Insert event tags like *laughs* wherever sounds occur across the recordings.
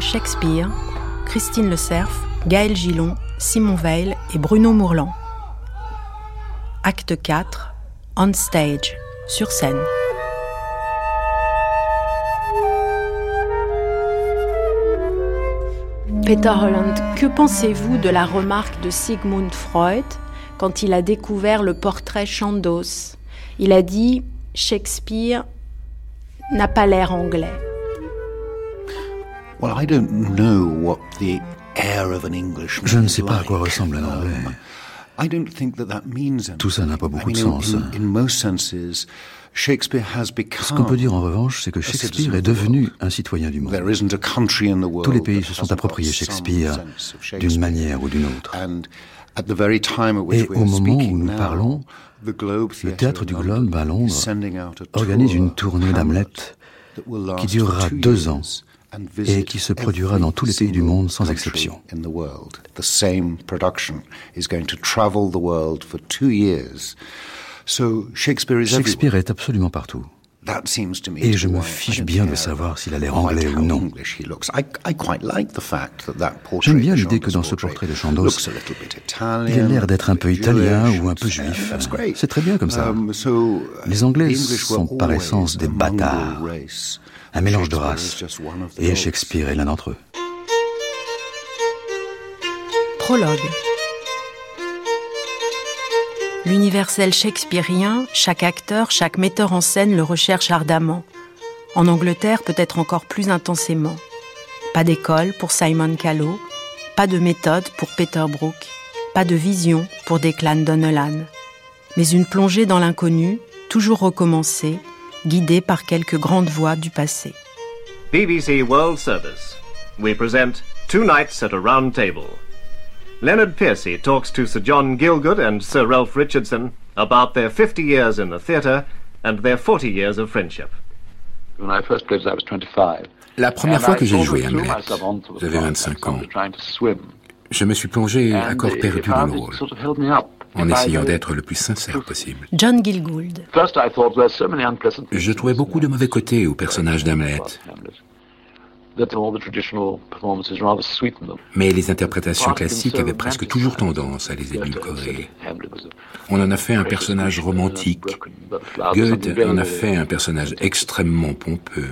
Shakespeare, Christine Le Cerf, Gaël Gillon, Simon Veil et Bruno Mourlan. Acte 4, on stage, sur scène. Peter Holland, que pensez-vous de la remarque de Sigmund Freud quand il a découvert le portrait Chandos? Il a dit Shakespeare n'a pas l'air anglais. Je ne sais pas à quoi ressemble un anglais. Tout ça n'a pas beaucoup de sens. Ce qu'on peut dire en revanche, c'est que Shakespeare est devenu un citoyen du monde. Tous les pays se sont appropriés Shakespeare d'une manière ou d'une autre. Et au moment où nous parlons, le théâtre du Globe à Londres organise une tournée d'Hamlet qui durera deux ans et qui se produira dans tous les pays du monde sans exception. Shakespeare est absolument partout. Et je me fiche bien de savoir s'il a l'air anglais ou non. J'aime bien l'idée que dans ce portrait de Chandos, il a l'air d'être un peu italien ou un peu juif. C'est très bien comme ça. Um, Les Anglais sont par essence des bâtards, un mélange de races. Et Shakespeare est l'un d'entre eux. Prologue. L'universel shakespearien, chaque acteur, chaque metteur en scène le recherche ardemment. En Angleterre, peut-être encore plus intensément. Pas d'école pour Simon Callow, pas de méthode pour Peter Brook, pas de vision pour Declan Donnellan. Mais une plongée dans l'inconnu, toujours recommencée, guidée par quelques grandes voix du passé. BBC World Service. We present Two Nights at a Round Table. Leonard Piercy talks to Sir John Gilgood and Sir Ralph Richardson about their 50 years in the theatre and their 40 years of friendship. La première fois que j'ai joué Hamlet, j'avais 25 ans. Je me suis plongé à corps perdu dans le rôle, en essayant d'être le plus sincère possible. John Gilgould. Je trouvais beaucoup de mauvais côtés au personnage d'Hamlet. Mais les interprétations classiques avaient presque toujours tendance à les édulcorer. On en a fait un personnage romantique. Goethe en a fait un personnage extrêmement pompeux.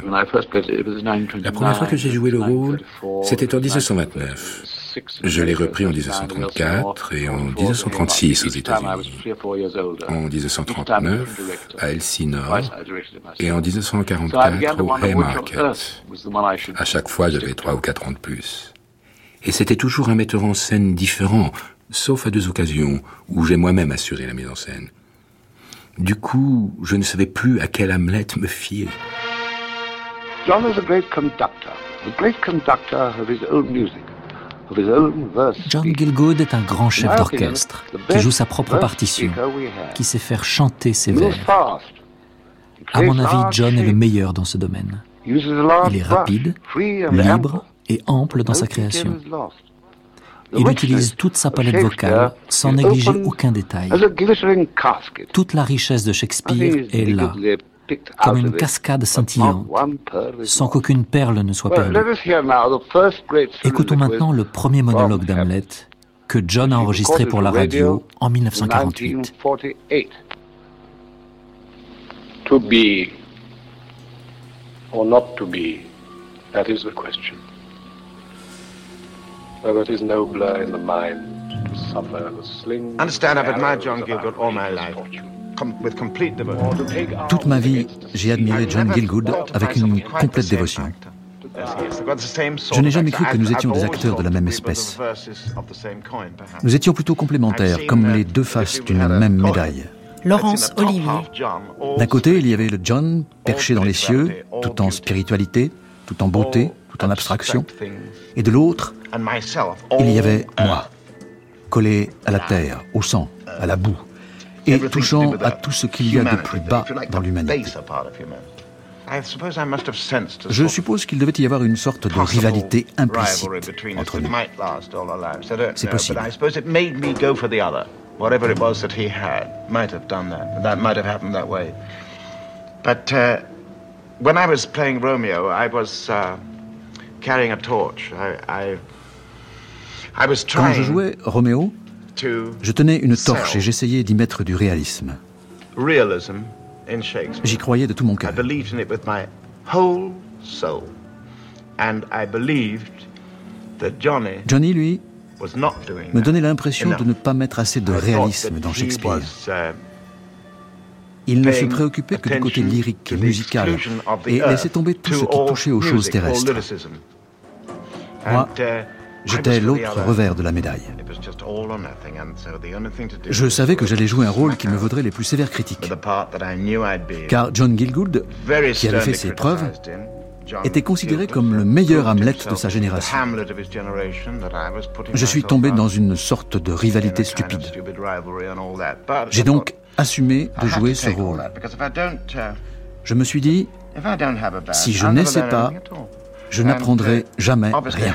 La première fois que j'ai joué le rôle, c'était en 1929. Je l'ai repris en 1934 et en 1936 aux États-Unis, en 1939 à Elsinore et en 1944 au Haymarket. À chaque fois, j'avais trois ou quatre ans de plus. Et c'était toujours un metteur en scène différent, sauf à deux occasions où j'ai moi-même assuré la mise en scène. Du coup, je ne savais plus à quel Hamlet me fier. John is a great conductor, great conductor of his own music. John Gilgood est un grand chef d'orchestre qui joue sa propre partition, qui sait faire chanter ses vers. À mon avis, John est le meilleur dans ce domaine. Il est rapide, libre et ample dans sa création. Il utilise toute sa palette vocale sans négliger aucun détail. Toute la richesse de Shakespeare est là, comme une cascade scintillante, sans qu'aucune perle ne soit perdue. Écoutons maintenant le premier monologue d'Hamlet que John a enregistré pour la radio en 1948. To be or not to be, that is the question. Whether it is nobler in the mind to suffer the sling. Understand, I've admired John Gilgood all my life. Toute ma vie, j'ai admiré John Gilgood avec une complète dévotion. Je n'ai jamais cru que nous étions des acteurs de la même espèce. Nous étions plutôt complémentaires, comme les deux faces d'une même médaille. Laurence Olivier. D'un côté, il y avait le John, perché dans les cieux, tout en spiritualité, tout en beauté, tout en abstraction. Et de l'autre, il y avait moi, collé à la terre, au sang, à la boue, et touchant à tout ce qu'il y a de plus bas dans l'humanité. Je suppose qu'il devait y avoir une sorte de rivalité implicite entre nous. C'est possible. whatever it was that he had might have done that. That might have happened that way. But uh, when I was playing Romeo, I was uh, carrying a torch. I, I, I was Quand je jouais Roméo, je tenais une torche et j'essayais d'y mettre du réalisme. J'y croyais de tout mon cœur. Johnny, lui, me donnait l'impression de ne pas mettre assez de réalisme dans Shakespeare. Uh, Il ne se préoccupait que du côté lyrique et musical et laissait tomber tout ce qui touchait aux choses terrestres. Moi, uh, j'étais l'autre revers de la médaille. Je savais que j'allais jouer un rôle qui me vaudrait les plus sévères critiques. Car John Gilgood, qui avait fait ses preuves, était considéré comme le meilleur Hamlet de sa génération. Je suis tombé dans une sorte de rivalité stupide. J'ai donc assumé de jouer ce rôle. Je me suis dit, si je n'essaie pas, je n'apprendrai jamais rien.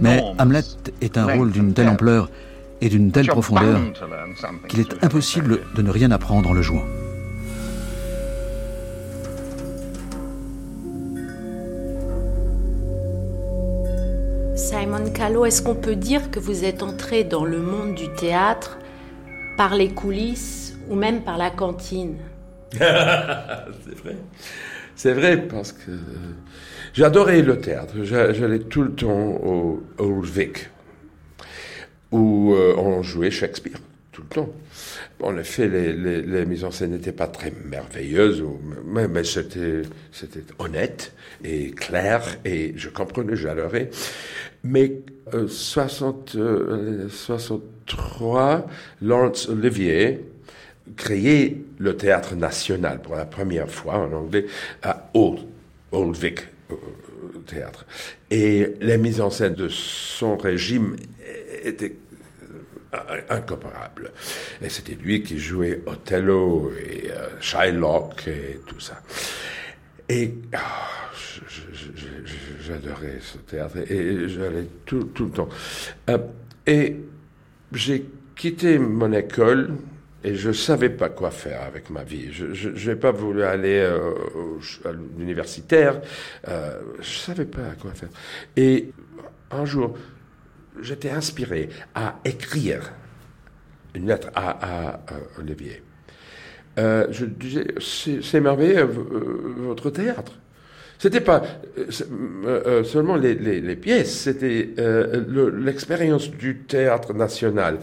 Mais Hamlet est un rôle d'une telle ampleur et d'une telle profondeur qu'il est impossible de ne rien apprendre en le jouant. Simon Callow, est-ce qu'on peut dire que vous êtes entré dans le monde du théâtre par les coulisses ou même par la cantine? *laughs* C'est vrai. C'est vrai parce que j'adorais le théâtre. J'allais tout le temps au Old Vic où euh, on jouait Shakespeare tout le temps. En effet, les, les, mises en scène n'étaient pas très merveilleuses, mais, mais c'était, c'était honnête et clair, et je comprenais, j'adorais. Mais euh, 60, 63, euh, Laurence Olivier créait le théâtre national pour la première fois en anglais à Old, Old Vic euh, théâtre. Et les mises en scène de son régime étaient incomparable. Et c'était lui qui jouait Othello et euh, Shylock et tout ça. Et oh, j'adorais ce théâtre et j'allais tout, tout, le temps. Euh, et j'ai quitté mon école et je ne savais pas quoi faire avec ma vie. Je n'ai pas voulu aller euh, à l'universitaire. Euh, je ne savais pas quoi faire. Et un jour, j'étais inspiré à écrire une lettre à, Olivier. Euh, je disais, c'est merveilleux euh, votre théâtre. C'était pas euh, seulement les, les, pièces, c'était l'expérience du théâtre national.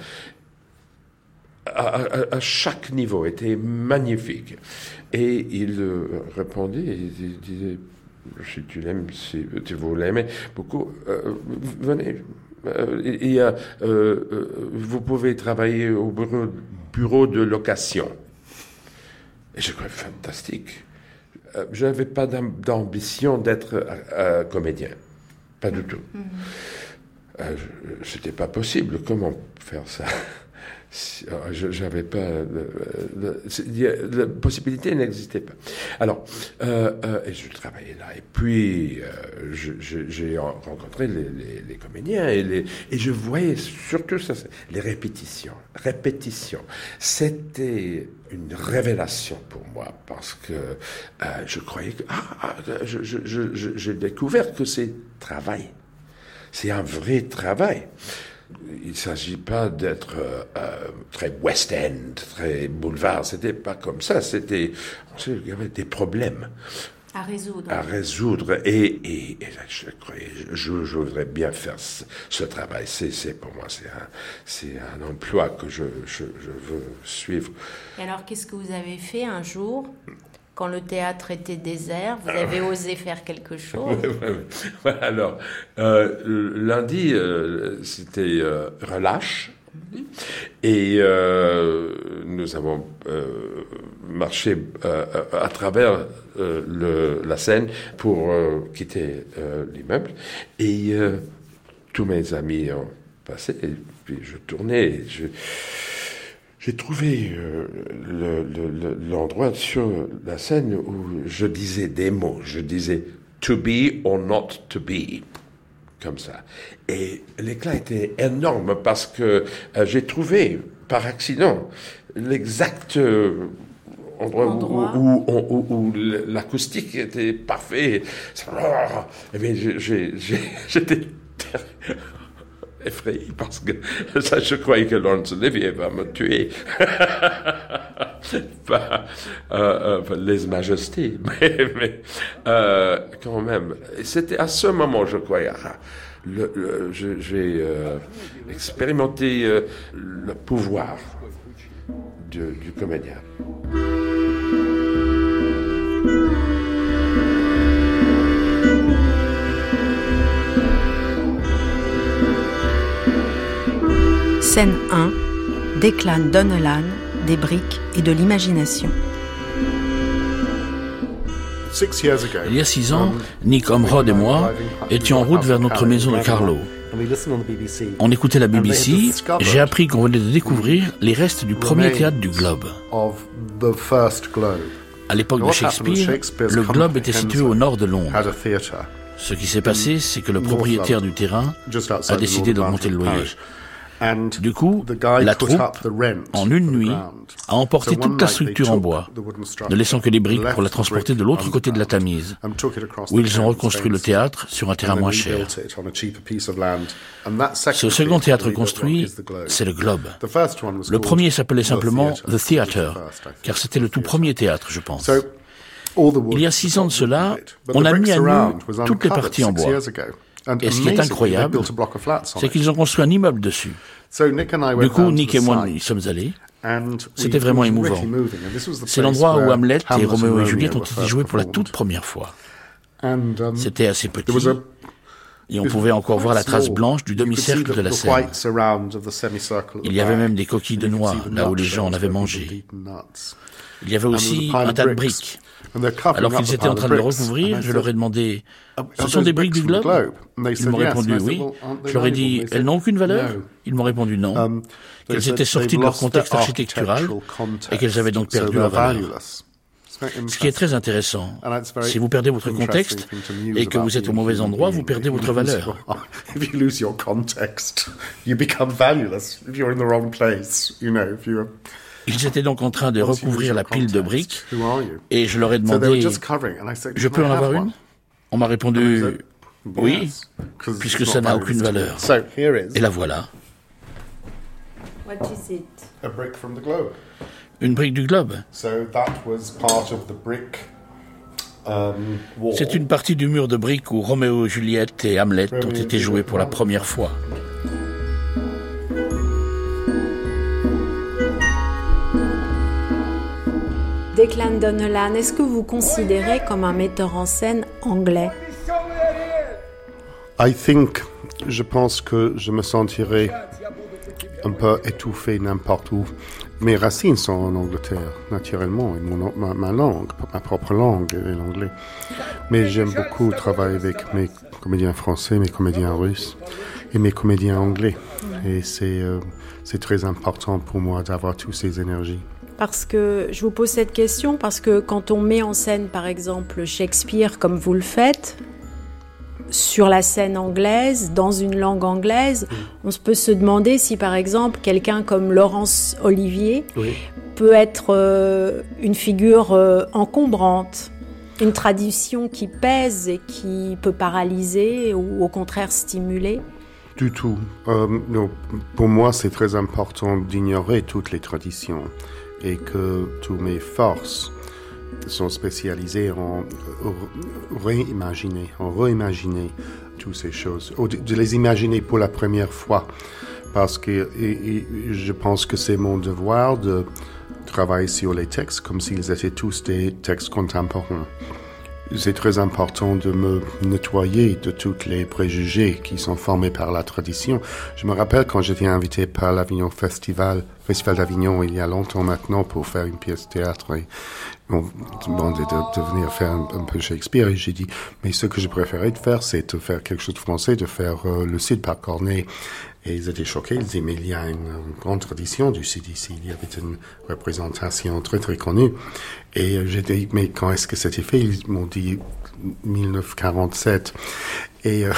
À, à, chaque niveau était magnifique. Et il répondait, il disait, si tu l'aimes, si tu vous l'aimez beaucoup, venez, il euh, euh, vous pouvez travailler au bureau, de location. Et je crois fantastique. Euh, je n'avais pas d'ambition d'être comédien. Pas du tout. Mm-hmm. C'était pas possible. Comment faire ça? J'avais pas la possibilité n'existait pas. Alors euh, euh, et je travaillais là et puis euh, j'ai rencontré les, les, comédiens et, les, et je voyais surtout ça les répétitions répétitions. C'était une révélation pour moi parce que je croyais que ah, ah j'ai découvert que c'est travail. C'est un vrai travail il ne s'agit pas d'être euh, euh, très West End, très boulevard. C'était pas comme ça. C'était, il y avait des problèmes à résoudre. À résoudre. Et, et, je, je, je, voudrais bien faire ce, travail. C'est, pour moi, c'est un, c'est un emploi que je, je, veux suivre. Et alors, qu'est-ce que vous avez fait un jour quand le théâtre était désert, vous avez osé faire quelque *laughs* chose? Alors, euh, lundi, euh, c'était euh, relâche. Et nous avons marché à travers la scène pour quitter l'immeuble. Et tous mes amis ont passé. Et puis je tournais. Et je, j'ai trouvé euh, l'endroit sur la scène où je disais des mots. Je disais to be or not to be. comme ça. Et l'éclat était énorme parce que euh, j'ai trouvé par accident l'exact euh, endroit où, où, où, l'acoustique était parfait. Et bien, *laughs* j'étais effrayé parce que *laughs* ça, je croyais que Laurence Olivier va me tuer. *laughs* euh, les majestés, *laughs* mais, mais euh, quand même. C'était à ce moment, je croyais, ah, j'ai expérimenté le pouvoir du comédien. Scène 1. Declan Donnellan, des briques et de l'imagination. Il y a six ans, Nick Omrod et moi étions en route vers notre maison de Carlow. On écoutait la BBC. J'ai appris qu'on venait de découvrir les restes du premier théâtre du Globe. À l'époque de Shakespeare, le Globe était situé au nord de Londres. Ce qui s'est passé, c'est que le propriétaire du terrain a décidé d'augmenter le loyer. Du coup, la troupe, en une nuit, a emporté toute la structure en bois, ne laissant que les briques pour la transporter de l'autre côté de la Tamise, où ils ont reconstruit le théâtre sur un terrain moins cher. Ce second théâtre construit, c'est le Globe. Le premier s'appelait simplement The Theatre, car c'était le tout premier théâtre, je pense. Il y a six ans de cela, on a mis à nu toutes les parties en bois. Et ce qui est incroyable, c'est qu'ils ont construit un immeuble dessus. Du coup, Nick et moi y sommes allés. C'était vraiment émouvant. C'est l'endroit où Hamlet et Roméo et Juliette ont été joués pour la toute première fois. Um, C'était assez petit. Et on pouvait encore voir la trace blanche du demi-cercle de la scène. Il y avait même des coquilles de noix là où les gens en avaient mangé. Il y avait aussi un tas de briques. Alors qu'ils étaient en train de le recouvrir, je leur ai demandé uh, Ce sont des briques du globe Ils m'ont répondu oui. Je leur ai dit Elles n'ont aucune valeur Ils m'ont répondu non. Um, qu'elles étaient sorties de leur contexte architectural et qu'elles avaient donc perdu leur valeur. Ce qui est très intéressant, si vous perdez votre contexte et que vous êtes au mauvais endroit, vous perdez votre valeur. *laughs* Ils étaient donc en train de recouvrir la pile de briques et je leur ai demandé Je peux en avoir une? On m'a répondu Oui, puisque ça n'a aucune valeur. Et la voilà. Une brique du globe. Um, C'est une partie du mur de briques où Roméo, Juliette et Hamlet ont été joués pour la première fois. Declan Donnellan, est-ce que vous considérez comme un metteur en scène anglais? I think, je pense que je me sentirais un peu étouffé n'importe où. Mes racines sont en Angleterre, naturellement, et mon, ma, langue, ma propre langue est l'anglais. Mais j'aime beaucoup travailler avec mes comédiens français, mes comédiens russes et mes comédiens anglais. Et c'est euh, très important pour moi d'avoir toutes ces énergies parce que je vous pose cette question parce que quand on met en scène par exemple Shakespeare comme vous le faites sur la scène anglaise, dans une langue anglaise, on peut se demander si par exemple quelqu'un comme Laurence Olivier peut être euh, une figure euh, encombrante, une tradition qui pèse et qui peut paralyser ou au contraire stimuler. Du tout. Euh, pour moi, c'est très important d'ignorer toutes les traditions et que toutes mes forces sont spécialisées en réimaginer, en réimaginer toutes ces choses, de les imaginer pour la première fois, parce que je pense que c'est mon devoir de travailler sur les textes comme s'ils étaient tous des textes contemporains c'est très important de me nettoyer de tous les préjugés qui sont formés par la tradition. Je me rappelle quand j'étais invité par l'Avignon Festival, Festival d'Avignon il y a longtemps maintenant pour faire une pièce de théâtre et on m'a demandé de, venir faire un, peu Shakespeare et j'ai dit mais ce que je préférais de faire c'est de faire quelque chose de français, de faire euh, le Cid par Corneille et ils étaient choqués. Ils disaient, mais il y a une, grande tradition du CDC. Il y avait une représentation très, très connue. Et j'ai dit, mais quand est-ce que c'était fait? Ils m'ont dit 1947. Et euh,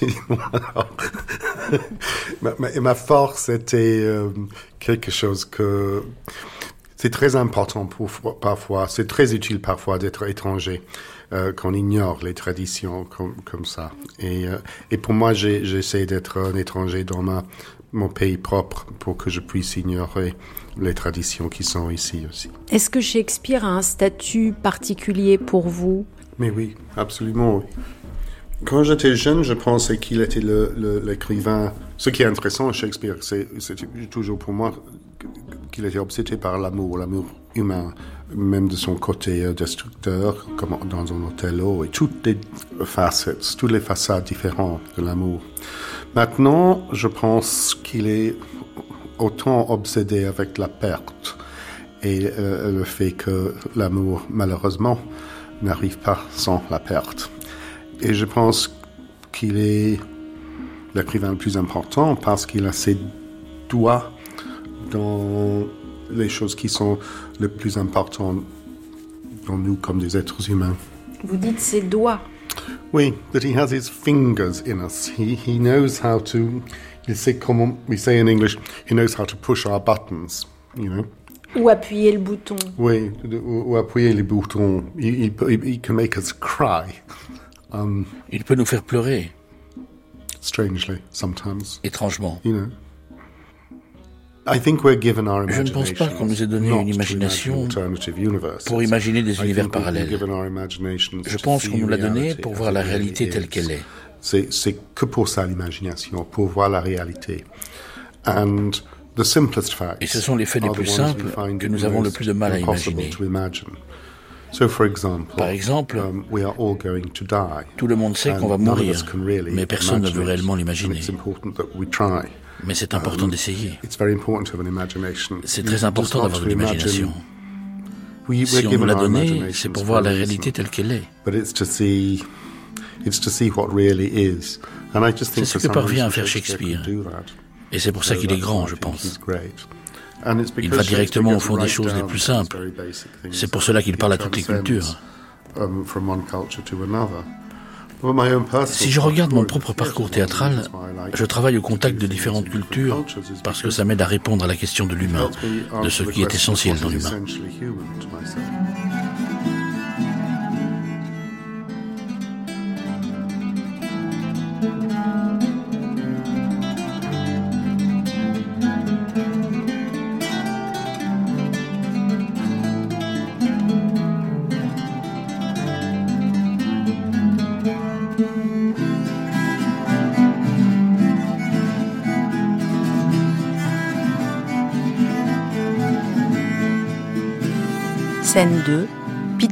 *laughs* *laughs* ma, force était euh, quelque chose que c'est très important parfois, c'est très utile parfois d'être étranger, euh, qu'on ignore les traditions comme, comme ça. Et, euh, et pour moi, j'essaie d'être un étranger dans ma, mon pays propre pour que je puisse ignorer les traditions qui sont ici aussi. Est-ce que Shakespeare a un statut particulier pour vous? Mais oui, absolument. Oui. Quand j'étais jeune, je pensais qu'il était l'écrivain. Ce qui est intéressant à Shakespeare, c'est toujours pour moi qu'il était obsédé par l'amour, l'amour humain, même de son côté euh, destructeur, comme dans un Othello, et toutes les facettes, toutes les façades différentes de l'amour. Maintenant, je pense qu'il est autant obsédé avec la perte et euh, le fait que l'amour, malheureusement, n'arrive pas sans la perte. Et je pense qu'il est l'écrivain le plus important parce qu'il a ses doigts dans les choses qui sont les plus importantes dans nous comme des êtres humains. Vous dites ses doigts. Oui, that he has his fingers in us. He, he knows how to, il sait comment, we say in English, he knows how to push our buttons, you know. Ou appuyer le bouton. Oui, ou, ou appuyer les boutons. He, he, he can make us cry. Um, il peut nous faire pleurer. Strangely, sometimes. Étrangement. You know. Je ne pense pas qu'on nous ait donné une imagination pour imaginer des univers parallèles. Je pense qu'on nous l'a donné pour voir la réalité telle qu'elle est. C'est que pour ça l'imagination, pour voir la réalité. Et ce sont les faits les plus simples que nous avons le plus de mal à imaginer. Par exemple, um, tout le monde sait qu'on va mourir, mais personne ne veut réellement l'imaginer. Mais c'est important um, d'essayer. C'est très important d'avoir une imagination. Si on nous l'a donné, c'est pour voir la réalité telle qu'elle est. C'est ce que parvient à faire Shakespeare. Et c'est pour ça qu'il est grand, je pense. Il va directement au fond des choses les plus simples. C'est pour cela qu'il parle à toutes les cultures. Si je regarde mon propre parcours théâtral, je travaille au contact de différentes cultures parce que ça m'aide à répondre à la question de l'humain, de ce qui est essentiel dans l'humain.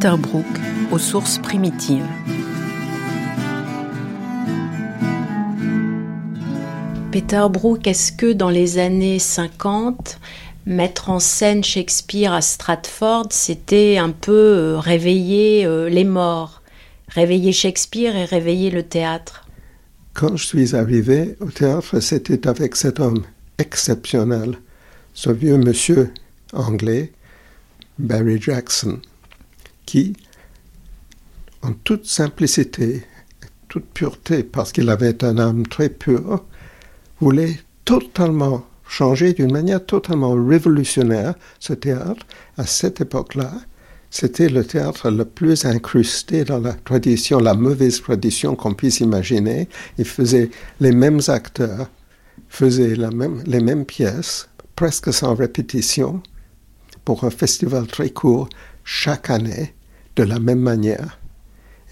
Peter Brook, aux sources primitives. Peter Brook, est-ce que dans les années 50, mettre en scène Shakespeare à Stratford, c'était un peu euh, réveiller euh, les morts, réveiller Shakespeare et réveiller le théâtre? Quand je suis arrivé au théâtre, c'était avec cet homme exceptionnel, ce vieux monsieur anglais Barry Jackson, qui, en toute simplicité, toute pureté, parce qu'il avait un âme très pure, voulait totalement changer d'une manière totalement révolutionnaire ce théâtre. À cette époque-là, c'était le théâtre le plus incrusté dans la tradition, la mauvaise tradition qu'on puisse imaginer. Il faisait les mêmes acteurs, faisait les mêmes pièces, presque sans répétition, pour un festival très court chaque année de la même manière.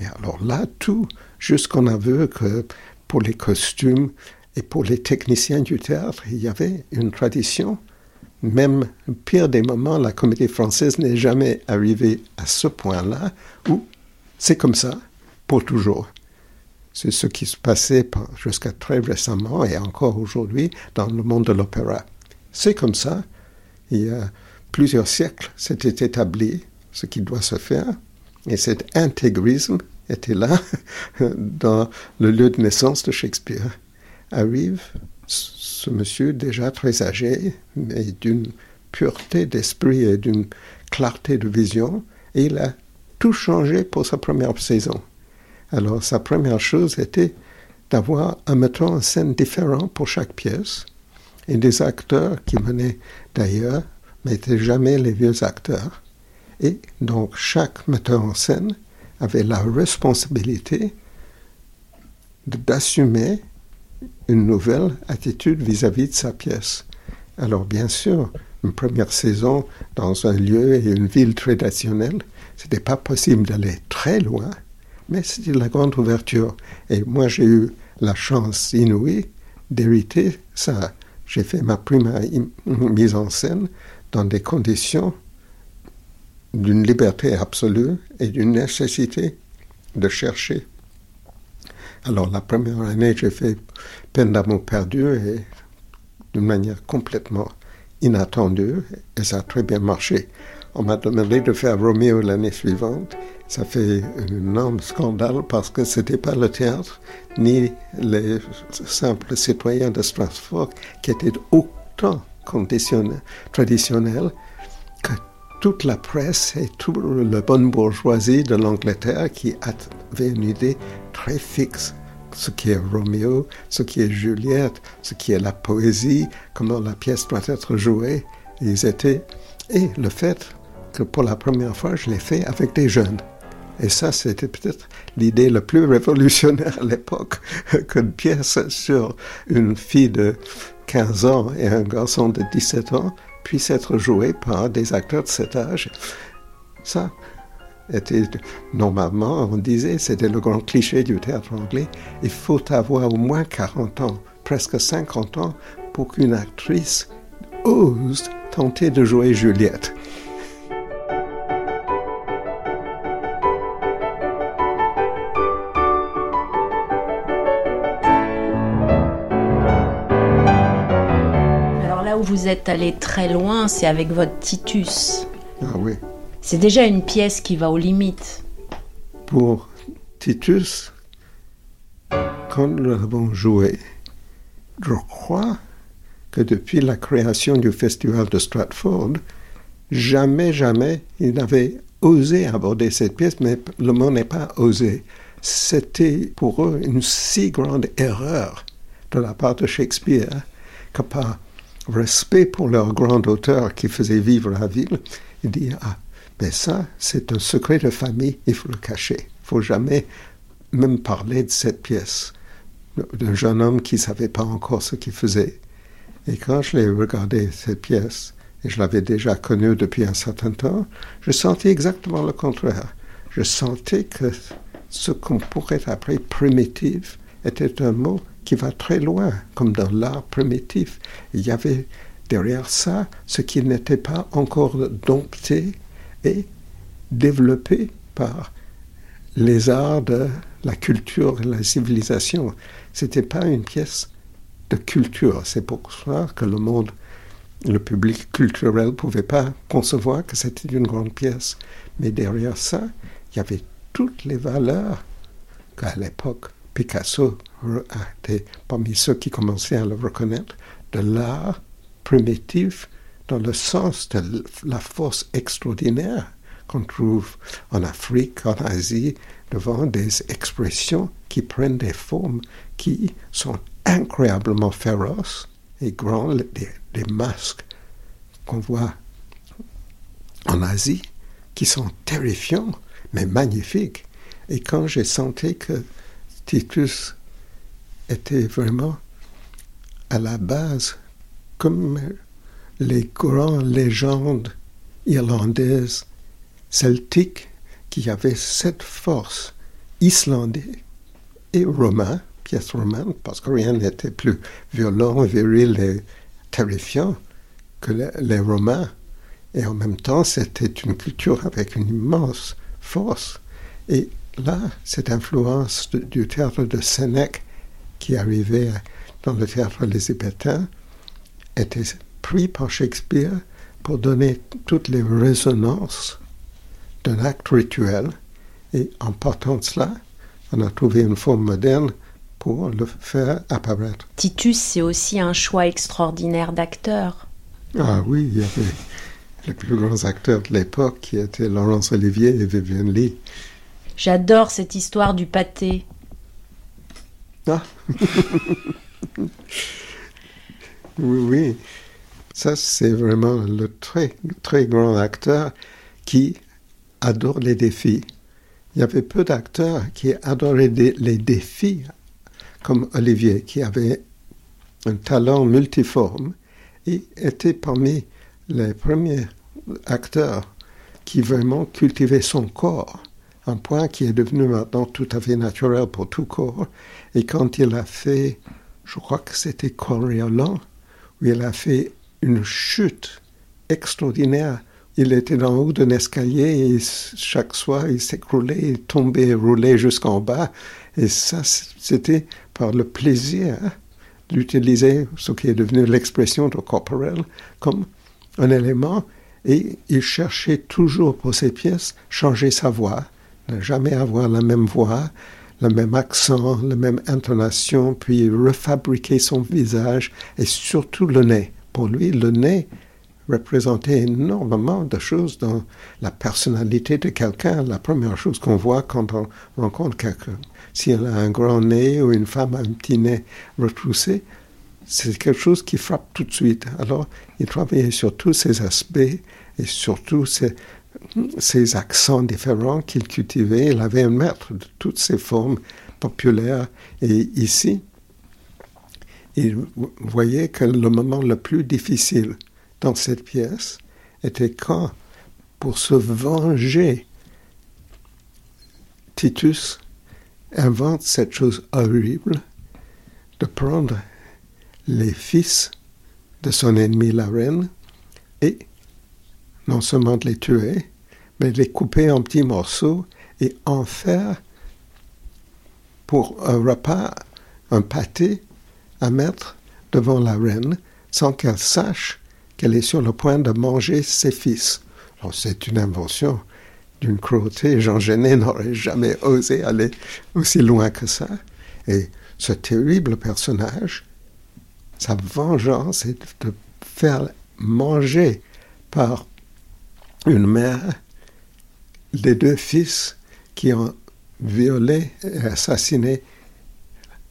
Et alors là, tout, jusqu'on a vu que pour les costumes et pour les techniciens du théâtre, il y avait une tradition. Même pire des moments, la comédie française n'est jamais arrivée à ce point-là où c'est comme ça pour toujours. C'est ce qui se passait jusqu'à très récemment et encore aujourd'hui dans le monde de l'opéra. C'est comme ça. Il y a plusieurs siècles, c'était établi ce qui doit se faire, et cet intégrisme était là *laughs* dans le lieu de naissance de Shakespeare. Arrive ce monsieur déjà très âgé, mais d'une pureté d'esprit et d'une clarté de vision, et il a tout changé pour sa première saison. Alors sa première chose était d'avoir un metteur en scène différent pour chaque pièce et des acteurs qui venaient d'ailleurs, mais n'étaient jamais les vieux acteurs. Et donc chaque metteur en scène avait la responsabilité d'assumer une nouvelle attitude vis-à-vis de sa pièce. Alors bien sûr, une première saison dans un lieu et une ville traditionnelle, c'était pas possible d'aller très loin, mais c'était la grande ouverture. Et moi, j'ai eu la chance inouïe d'hériter ça. J'ai fait ma première mise en scène dans des conditions d'une liberté absolue et d'une nécessité de chercher. Alors la première année, j'ai fait Peine d'amour perdu et d'une manière complètement inattendue et ça a très bien marché. On m'a demandé de faire Roméo l'année suivante. Ça fait un énorme scandale parce que ce n'était pas le théâtre ni les simples citoyens de Strasbourg qui étaient autant traditionnels que toute la presse et toute la bonne bourgeoisie de l'Angleterre qui avait une idée très fixe ce qui est Roméo, ce qui est Juliette, ce qui est la poésie, comment la pièce doit être jouée. Ils étaient et le fait que pour la première fois, je l'ai fait avec des jeunes. Et ça, c'était peut-être l'idée la plus révolutionnaire à l'époque, *laughs* qu'une pièce sur une fille de 15 ans et un garçon de 17 ans puisse être jouée par des acteurs de cet âge. Ça, était, normalement, on disait, c'était le grand cliché du théâtre anglais, il faut avoir au moins 40 ans, presque 50 ans, pour qu'une actrice ose tenter de jouer Juliette. Vous êtes allé très loin, c'est avec votre Titus. Ah oui. C'est déjà une pièce qui va aux limites. Pour Titus, quand nous l'avons joué, je crois que depuis la création du festival de Stratford, jamais, jamais, il n'avait osé aborder cette pièce, mais le mot n'est pas osé. C'était pour eux une si grande erreur de la part de Shakespeare que par respect pour leur grand auteur qui faisait vivre la ville, il dit Ah, mais ça, c'est un secret de famille, il faut le cacher. Il faut jamais même parler de cette pièce d'un jeune homme qui ne savait pas encore ce qu'il faisait. Et quand je l'ai regardé, cette pièce, et je l'avais déjà connue depuis un certain temps, je sentais exactement le contraire. Je sentais que ce qu'on pourrait appeler primitif était un mot qui va très loin, comme dans l'art primitif. Il y avait derrière ça ce qui n'était pas encore dompté et développé par les arts de la culture et la civilisation. C'était pas une pièce de culture. C'est pour ça que le monde, le public culturel, ne pouvait pas concevoir que c'était une grande pièce. Mais derrière ça, il y avait toutes les valeurs qu'à l'époque Picasso était parmi ceux qui commençaient à le reconnaître, de l'art primitif dans le sens de la force extraordinaire qu'on trouve en Afrique, en Asie, devant des expressions qui prennent des formes qui sont incroyablement féroces et grands, des, des masques qu'on voit en Asie, qui sont terrifiants, mais magnifiques. Et quand j'ai senti que Titus était vraiment à la base comme les grandes légendes irlandaises, celtiques, qui avaient cette force islandaise et romain, pièce romaine, parce que rien n'était plus violent, viril et terrifiant que les Romains. Et en même temps, c'était une culture avec une immense force. Et là, cette influence du théâtre de Sénèque qui arrivait dans le théâtre élisabétain était pris par Shakespeare pour donner toutes les résonances d'un acte rituel. Et en partant de cela, on a trouvé une forme moderne pour le faire apparaître. Titus, c'est aussi un choix extraordinaire d'acteurs. Ah oui, il y avait les plus grands acteurs de l'époque qui étaient Laurence Olivier et Vivienne Lee. J'adore cette histoire du pâté. Ah. oui, oui. Ça, c'est vraiment le très, très grand acteur qui adore les défis. Il y avait peu d'acteurs qui adoraient les défis, comme Olivier, qui avait un talent multiforme et était parmi les premiers acteurs qui vraiment cultivaient son corps, un point qui est devenu maintenant tout à fait naturel pour tout corps. Et quand il a fait, je crois que c'était Coriolan, où il a fait une chute extraordinaire. Il était dans haut d'un escalier et chaque soir il s'écroulait, tombait, roulait jusqu'en bas. Et ça, c'était par le plaisir d'utiliser ce qui est devenu l'expression de corporel comme un élément. Et il cherchait toujours pour ses pièces changer sa voix, ne jamais avoir la même voix, le même accent, la même intonation, puis refabriquer son visage et surtout le nez. Pour lui, le nez représentait énormément de choses dans la personnalité de quelqu'un. La première chose qu'on voit quand on rencontre quelqu'un, si elle a un grand nez ou une femme a un petit nez retroussé, c'est quelque chose qui frappe tout de suite. Alors, il travaillait sur tous ces aspects et surtout ces, accents différents qu'il cultivait. Il avait un maître de toutes ces formes populaires. Et ici, il voyait que le moment le plus difficile dans cette pièce était quand, pour se venger, Titus invente cette chose horrible de prendre les fils de son ennemi, la reine, et non seulement de les tuer, mais de les couper en petits morceaux et en faire pour un repas, un pâté à mettre devant la reine sans qu'elle sache qu'elle est sur le point de manger ses fils. C'est une invention d'une cruauté. Jean Genet n'aurait jamais osé aller aussi loin que ça. Et ce terrible personnage, sa vengeance est de faire manger par une mère les deux fils qui ont violé et assassiné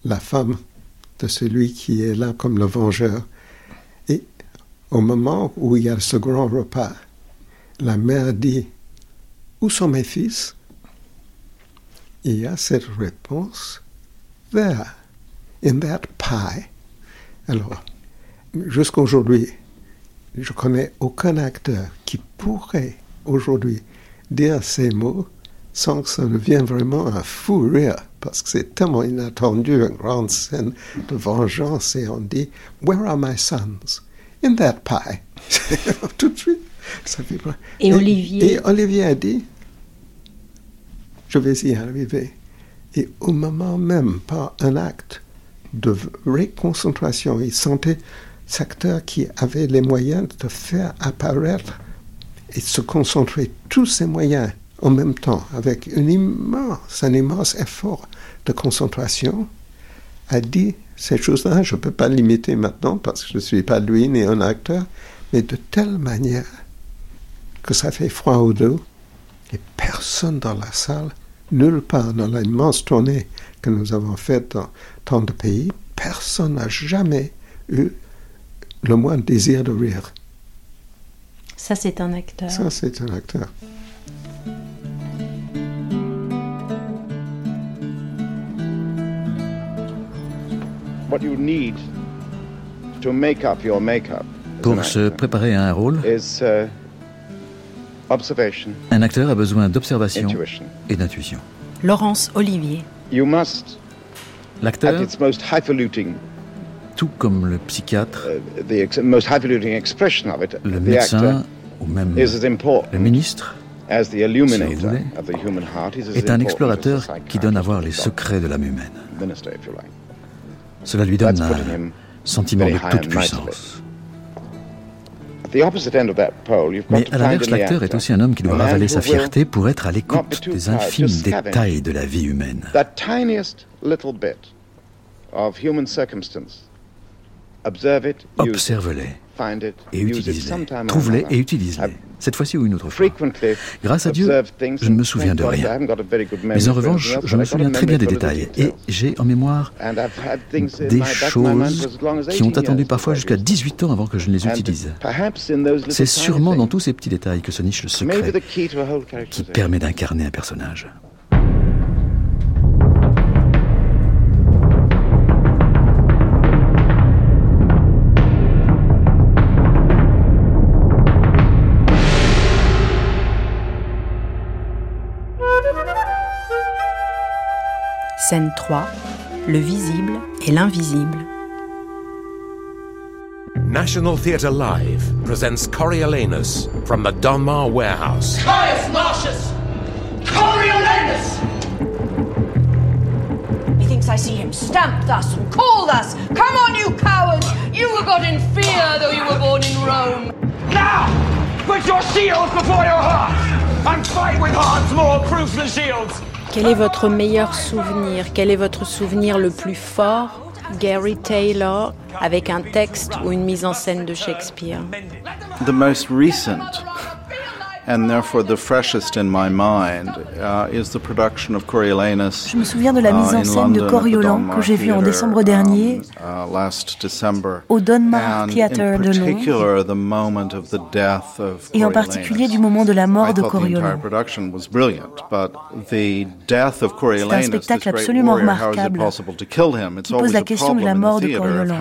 la femme de celui qui est là comme le vengeur. Et au moment où il y a ce grand repas, la mère dit Où sont mes fils? Il y a cette réponse There, in that pie. Alors, jusqu'à aujourd'hui, je connais aucun acteur qui pourrait aujourd'hui dire ces mots sans que ça devienne vraiment un fou rire, parce que c'est tellement inattendu, une grande scène de vengeance, et on dit Where are my sons? In that pie. *laughs* Tout de suite, ça vibre. Et, Olivier Et Olivier a dit Je vais y arriver. Et au moment même, par un acte de réconcentration, il sentait cet acteur qui avait les moyens de faire apparaître et se concentrer tous ses moyens en même temps, avec une immense, un immense effort de concentration, a dit ces choses-là, je ne peux pas l'imiter maintenant parce que je ne suis pas lui ni un acteur, mais de telle manière que ça fait froid au dos et personne dans la salle, nulle part dans l'immense tournée que nous avons faite dans tant de pays, personne n'a jamais eu le moindre désir de rire. Ça, c'est un acteur. Ça, c'est un acteur. Pour se préparer à un rôle, uh, un acteur a besoin d'observation et d'intuition. Laurence Olivier. L'acteur, tout comme le psychiatre, uh, le médecin ou même le ministre, si est un explorateur qui donne à voir les secrets de l'âme humaine. Cela lui donne un sentiment de toute puissance. Mais à l'inverse, l'acteur est aussi un homme qui doit ravaler sa fierté pour être à l'écoute des infimes détails de la vie humaine. Observe-les, et utilise-les. Trouve-les et utilise-les. Cette fois-ci ou une autre fois. Grâce à Dieu, je ne me souviens de rien. Mais en revanche, je me souviens très bien des détails. Et j'ai en mémoire des choses qui ont attendu parfois jusqu'à 18 ans avant que je ne les utilise. C'est sûrement dans tous ces petits détails que se niche le secret qui permet d'incarner un personnage. Scène 3. Le visible et l'invisible. National Theatre Live presents Coriolanus from the Donmar Warehouse. Caius Marcius! Coriolanus! Methinks I see him stamp thus and call thus. Come on, you cowards! You were got in fear, though you were born in Rome. Now, put your shields before your hearts and fight with hearts more proof than shields. Quel est votre meilleur souvenir? Quel est votre souvenir le plus fort? Gary Taylor avec un texte ou une mise en scène de Shakespeare. The most recent Je me souviens de la mise en uh, scène de Coriolan que j'ai vue en décembre dernier. um, uh, last December, au Donmar Theatre de Londres, the moment of the death of et en particulier du moment de la mort de Coriolan. C'est un spectacle absolument remarquable qui pose la question de la mort de Coriolan.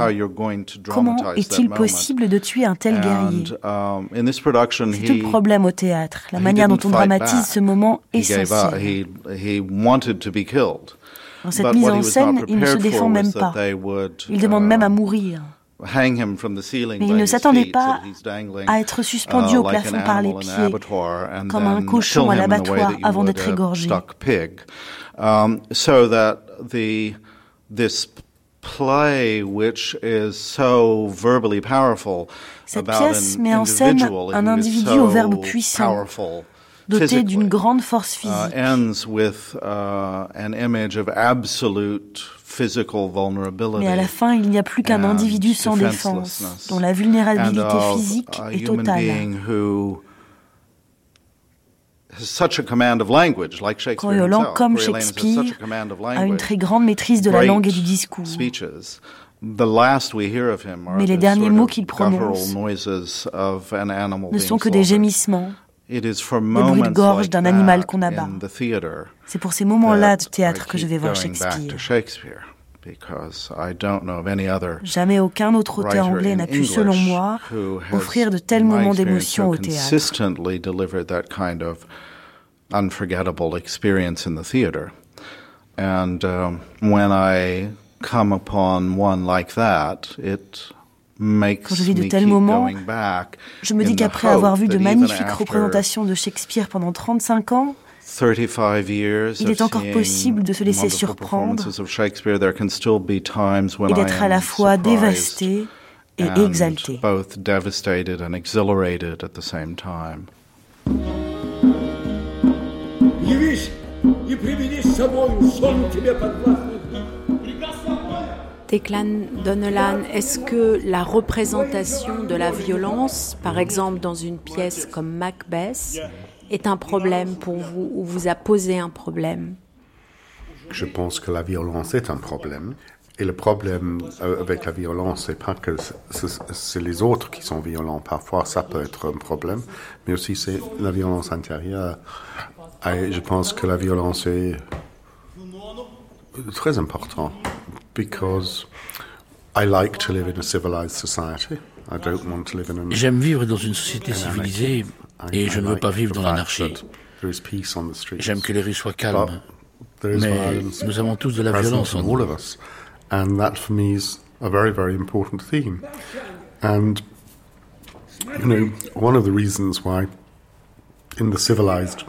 Comment est-il possible de tuer un tel guerrier? Um, C'est tout le problème au théâtre la manière dont on dramatise ce moment essentiel. Dans cette mise en scène, il ne se défend même pas. Il demande même à mourir. Mais il ne s'attendait pas à être suspendu au plafond par les pieds, comme un cochon à l'abattoir avant d'être égorgé. Um, so that the this play which is so verbally powerful cette pièce met en scène un individu au verbe puissant, doté d'une grande force uh, physique. Uh, Mais à la fin, il n'y a plus qu'un individu sans défense, dont la vulnérabilité physique est totale. Coriolan, comme Shakespeare, a une très grande maîtrise de la langue et du discours. Mais les derniers mots qu'il prononce ne sont que des gémissements, des bruits de gorge d'un animal qu'on abat. C'est pour ces moments-là de théâtre que je vais voir Shakespeare. Jamais aucun autre auteur anglais n'a pu, selon moi, offrir de tels moments d'émotion au théâtre. unforgettable experience in the theater. And um, when I come upon one like that, it Quand je vis de tels moments, je me dis qu'après avoir vu de magnifiques représentations de Shakespeare pendant 35 ans, il est encore possible de se laisser surprendre et d'être à la fois dévasté et exalté. Declan Donnellan, est-ce que la représentation de la violence, par exemple dans une pièce comme Macbeth, est un problème pour vous ou vous a posé un problème? Je pense que la violence est un problème. Et le problème euh, avec la violence, c'est pas que c'est les autres qui sont violents. Parfois, ça peut être un problème, mais aussi c'est la violence intérieure. Et je pense que la violence est très importante J'aime vivre dans une société civilisée et je ne veux pas vivre dans l'anarchie. J'aime que les rues soient calmes. Mais nous avons tous de la violence en nous. And that for me is a very, very important theme. And, you know, one of the reasons why in the civilized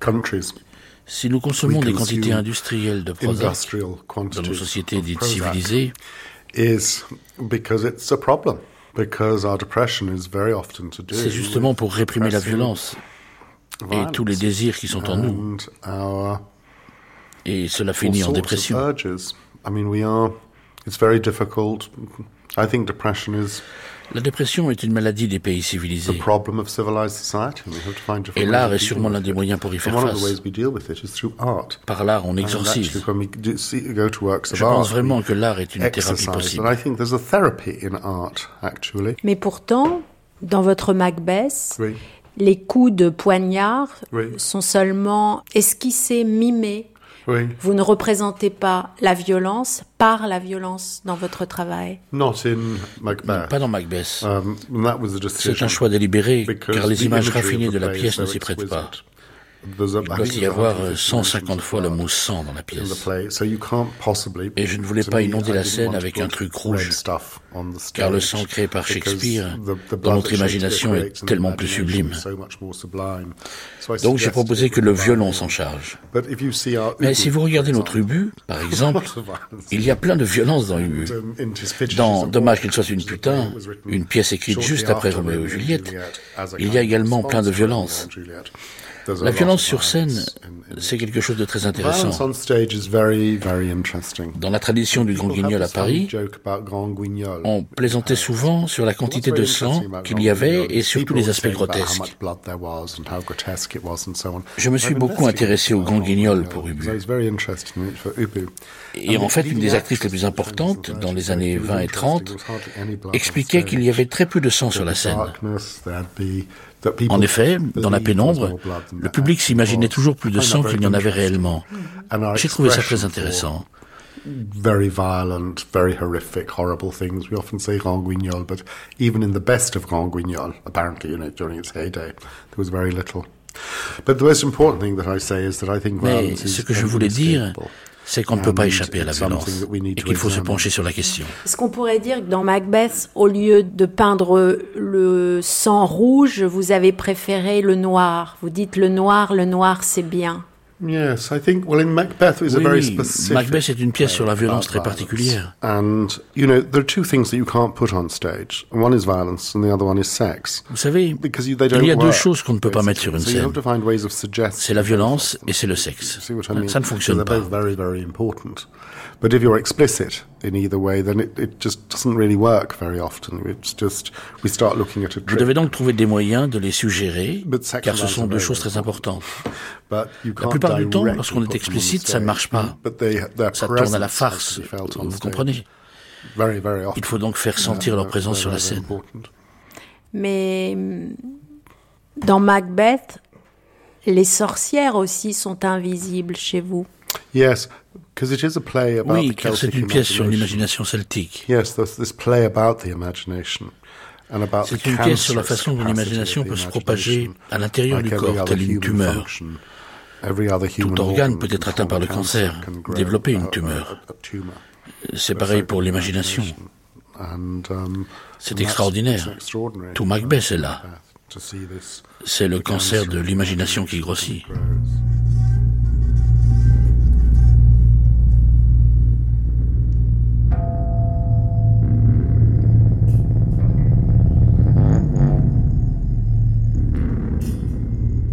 countries si nous consommons des quantités industrielles de Prozac dans nos sociétés dites civilisées, c'est justement pour réprimer la violence et tous les désirs qui sont en nous. Et cela finit en dépression. La dépression est une maladie des pays civilisés. Et l'art est sûrement l'un des moyens pour y faire face. Par l'art, on exorcise. Je pense vraiment que l'art est une thérapie possible. Mais pourtant, dans votre Macbeth, les coups de poignard sont seulement esquissés, mimés. Vous ne représentez pas la violence par la violence dans votre travail? Non, c'est Macbeth. Pas dans Macbeth. Um, c'est un choix délibéré, car les images raffinées de la pièce ne s'y prêtent pas. Il doit y avoir 150 fois le mot sang dans la pièce. Et je ne voulais pas inonder la scène avec un truc rouge, car le sang créé par Shakespeare, dans notre imagination, est tellement plus sublime. Donc j'ai proposé que le violon s'en charge. Mais si vous regardez notre Ubu, par *laughs* exemple, *laughs* il y a plein de violence dans Ubu. Dans Dommage qu'il soit une putain, une pièce écrite juste après Roméo et Juliette, il y a également plein de violence. La violence sur scène, c'est quelque chose de très intéressant. Dans la tradition du grand guignol à Paris, on plaisantait souvent sur la quantité de sang qu'il y avait et surtout les aspects grotesques. Je me suis beaucoup intéressé au grand guignol pour Ubu. Et en fait, une des actrices les plus importantes, dans les années 20 et 30, expliquait qu'il y avait très peu de sang sur la scène. En effet, dans la pénombre, le public s'imaginait toujours plus de sang qu'il n'y en avait réellement. J'ai trouvé ça très intéressant. Very violent, very horrific, horrible things. We often say Grand Guignol, but even in the best of Grand Guignol, apparently, you know, during its heyday, there was very little. But the most important thing that I say is that I think violence Mais ce que je voulais dire, c'est qu'on ne peut pas échapper à la violence et qu'il faut se pencher sur la question. Est-ce qu'on pourrait dire que dans Macbeth, au lieu de peindre le sang rouge, vous avez préféré le noir? Vous dites le noir, le noir c'est bien. Yes, I think. Well, in Macbeth is a very specific. Macbeth est une pièce sur la violence très particulière. And you know, there are two things that you can't put on stage. One is violence, and the other one is sex. Vous savez, il y a deux choses qu'on ne peut pas mettre sur une scène. C'est la violence et c'est le sexe. Ça ne fonctionne pas. Very, very important. But if you're explicit in either way, then it, it just doesn't really work very often. It's just we start looking at a Vous devez donc trouver des moyens de les suggérer, car ce sont deux choses très importantes. La plupart du temps, lorsqu'on est explicite, ça ne marche pas. Ça tourne à la farce, vous comprenez? Il faut donc faire sentir leur présence sur la scène. Mais dans Macbeth, les sorcières aussi sont invisibles chez vous. Yes, oui, car c'est une pièce sur l'imagination celtique. C'est une pièce sur la façon dont l'imagination peut se propager à l'intérieur du corps, telle une tumeur. Tout organe peut être atteint par le cancer, développer une tumeur. C'est pareil pour l'imagination. Um, c'est extraordinaire. Tout Macbeth est là. C'est le cancer de l'imagination qui grossit.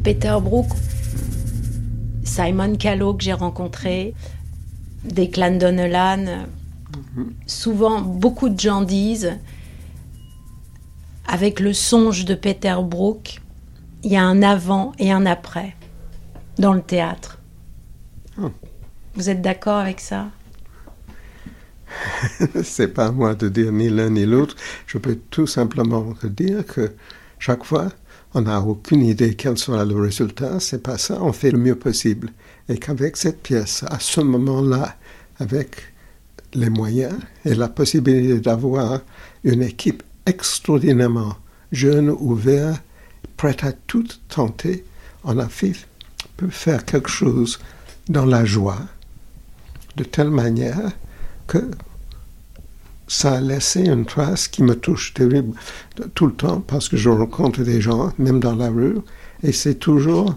Peter Brook, Simon Callow que j'ai rencontré, Declan Donnellan. Souvent, beaucoup de gens disent, avec le songe de Peter Brook, il y a un avant et un après dans le théâtre. Oh. Vous êtes d'accord avec ça? *laughs* C'est pas à moi de dire ni l'un ni l'autre. Je peux tout simplement dire que chaque fois, on n'a aucune idée quel sera le résultat, c'est pas ça, on fait le mieux possible. Et qu'avec cette pièce, à ce moment-là, avec les moyens et la possibilité d'avoir une équipe extraordinairement jeune, ouverte, prête à tout tenter, on a fait, peut faire quelque chose dans la joie, de telle manière que ça a laissé une trace qui me touche terrible tout le temps parce que je rencontre des gens, même dans la rue, et c'est toujours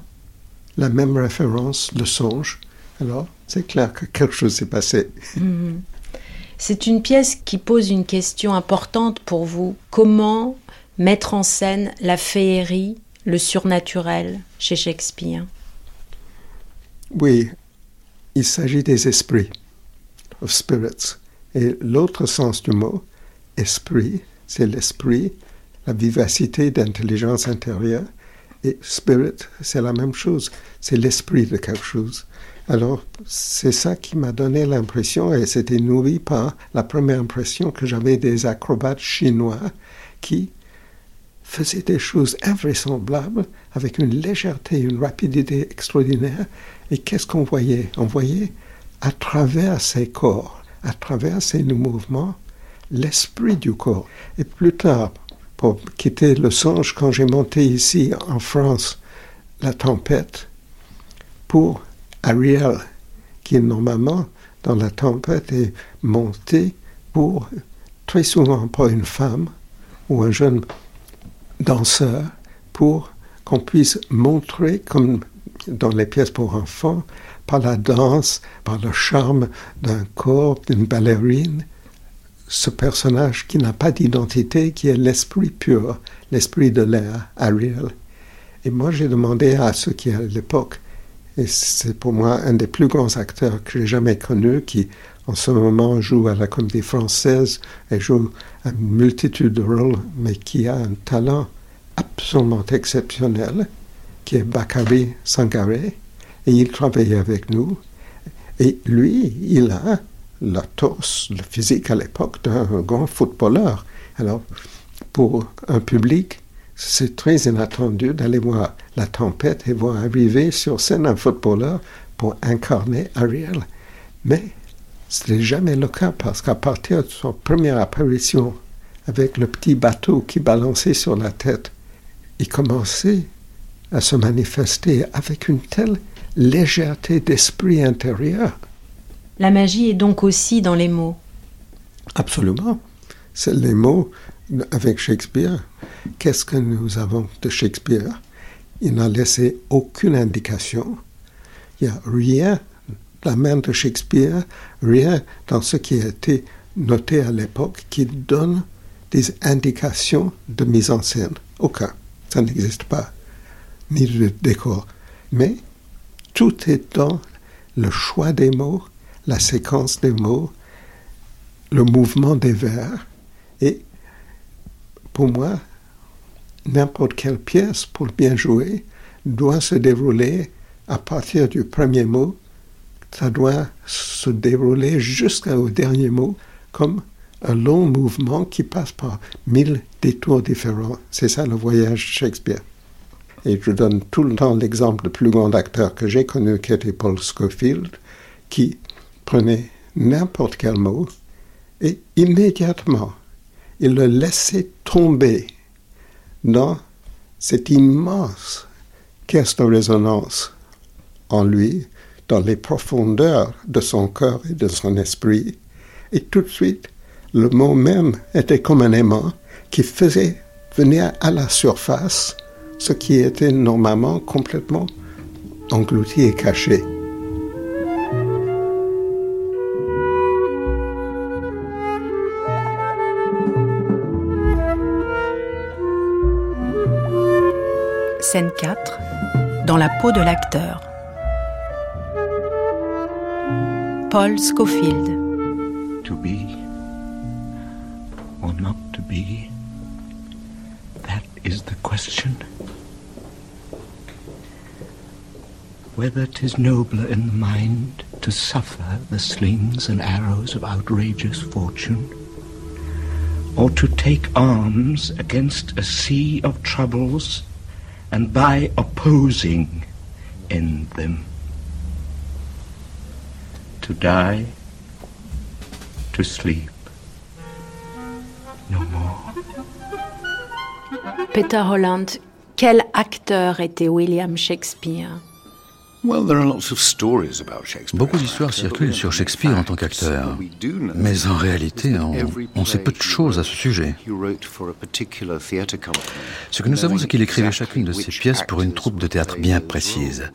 la même référence, le songe. Alors, c'est clair que quelque chose s'est passé. Mhm. C'est une pièce qui pose une question importante pour vous. Comment mettre en scène la féerie, le surnaturel chez Shakespeare? Oui, il s'agit des esprits, of spirits. Et l'autre sens du mot, esprit, c'est l'esprit, la vivacité d'intelligence intérieure. Et spirit, c'est la même chose, c'est l'esprit de quelque chose. Alors, c'est ça qui m'a donné l'impression, et c'était nourri par la première impression que j'avais des acrobates chinois qui faisaient des choses invraisemblables avec une légèreté, une rapidité extraordinaire. Et qu'est-ce qu'on voyait? On voyait à travers ces corps, à travers ces mouvements, l'esprit du corps. Et plus tard, pour quitter le songe, quand j'ai monté ici en France la tempête, pour Ariel, qui normalement dans la tempête est monté pour, très souvent pour une femme ou un jeune danseur, pour qu'on puisse montrer, comme dans les pièces pour enfants, par la danse, par le charme d'un corps, d'une ballerine, ce personnage qui n'a pas d'identité, qui est l'esprit pur, l'esprit de l'air, Ariel. Et moi, j'ai demandé à ceux qui, à l'époque, et c'est pour moi un des plus grands acteurs que j'ai jamais connu, qui en ce moment joue à la comédie française et joue une multitude de rôles, mais qui a un talent absolument exceptionnel, qui est Bakary Sangaré et il travaillait avec nous. Et lui, il a la torse, le physique à l'époque d'un grand footballeur. Alors, pour un public, c'est très inattendu d'aller voir la tempête et voir arriver sur scène un footballeur pour incarner Ariel. Mais ce n'est jamais le cas parce qu'à partir de son première apparition avec le petit bateau qui balançait sur la tête, il commençait à se manifester avec une telle légèreté d'esprit intérieur. La magie est donc aussi dans les mots. Absolument. C'est les mots avec Shakespeare. Qu'est-ce que nous avons de Shakespeare? Il n'a laissé aucune indication. Il n'y a rien la main de Shakespeare, rien dans ce qui a été noté à l'époque qui donne des indications de mise en scène. Aucun. Ça n'existe pas. Ni de décor. Mais tout est dans le choix des mots, la séquence des mots, le mouvement des vers. Et pour moi, n'importe quelle pièce, pour bien jouer, doit se dérouler à partir du premier mot. Ça doit se dérouler jusqu'au dernier mot comme un long mouvement qui passe par mille détours différents. C'est ça le voyage Shakespeare. Et je donne tout le temps l'exemple du plus grand acteur que j'ai connu, qui était Paul Scofield, qui prenait n'importe quel mot et immédiatement, il le laissait tomber dans cette immense caisse de résonance en lui, dans les profondeurs de son cœur et de son esprit. Et tout de suite, le mot même était comme un aimant qui faisait venir à la surface ce qui était normalement complètement englouti et caché. Scène 4. Dans la peau de l'acteur. Paul Scofield. To be or not to be, that is the question. Whether 'tis nobler in the mind to suffer the slings and arrows of outrageous fortune, or to take arms against a sea of troubles, and by opposing end them. To die, to sleep, no more. Peter Holland, quel acteur était William Shakespeare Beaucoup d'histoires circulent sur Shakespeare en tant qu'acteur, mais en réalité, on, sait peu de choses à ce sujet. Ce que nous savons, c'est qu'il écrivait chacune de ses pièces pour une troupe de théâtre bien précise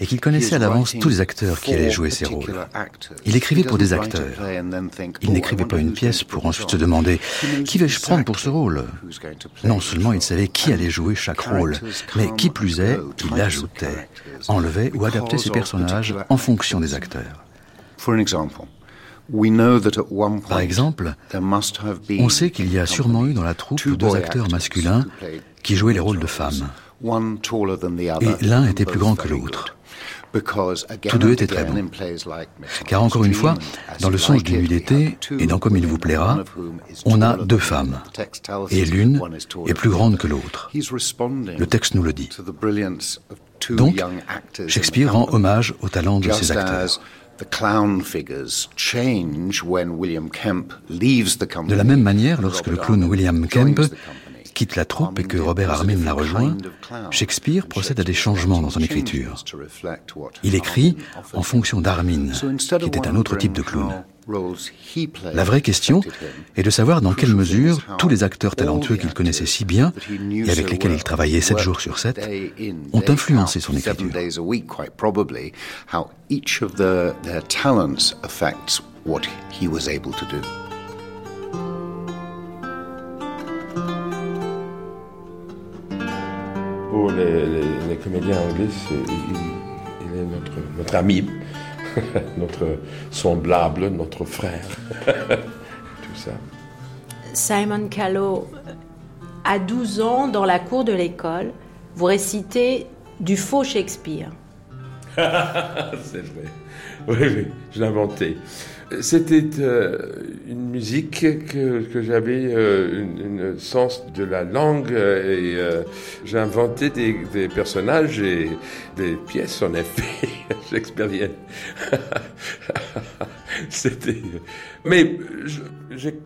et qu'il connaissait à l'avance tous les acteurs qui allaient jouer ces rôles. Il écrivait pour des acteurs. Il n'écrivait pas une pièce pour ensuite se demander qui vais-je prendre pour ce rôle Non seulement il savait qui allait jouer chaque rôle, mais qui plus est, il ajoutait, enlevait ou adaptait ses personnages en fonction des acteurs. Par exemple, on sait qu'il y a sûrement eu dans la troupe deux acteurs masculins qui jouaient les rôles de femmes. Et l'un était plus grand que l'autre. Tous deux étaient très bons. Car encore une fois, dans Le songe d'une nuit d'été et dans Comme il vous plaira, on a deux femmes. Et l'une est plus grande que l'autre. Le texte nous le dit. Donc, Shakespeare rend hommage au talent de ses acteurs. De la même manière, lorsque le clown William Kemp quitte la troupe et que Robert Armin la rejoint, Shakespeare procède à des changements dans son écriture. Il écrit en fonction d'Armin, qui était un autre type de clown. La vraie question est de savoir dans quelle mesure tous les acteurs talentueux qu'il connaissait si bien et avec lesquels il travaillait 7 jours sur 7 ont influencé son écriture. Pour les, comédiens anglais, il, est notre, notre ami. *laughs* notre semblable, notre frère, *laughs* tout ça. Simon Callow, à 12 ans, dans la cour de l'école, vous récitez du faux Shakespeare. *laughs* C'est vrai. Oui, oui, je l'ai inventé. C'était euh, une musique que, j'avais euh, une, sens de la langue et euh, j'ai inventé des, personnages et des pièces en effet *laughs* shakespeariennes. *laughs* C'était, mais j'ai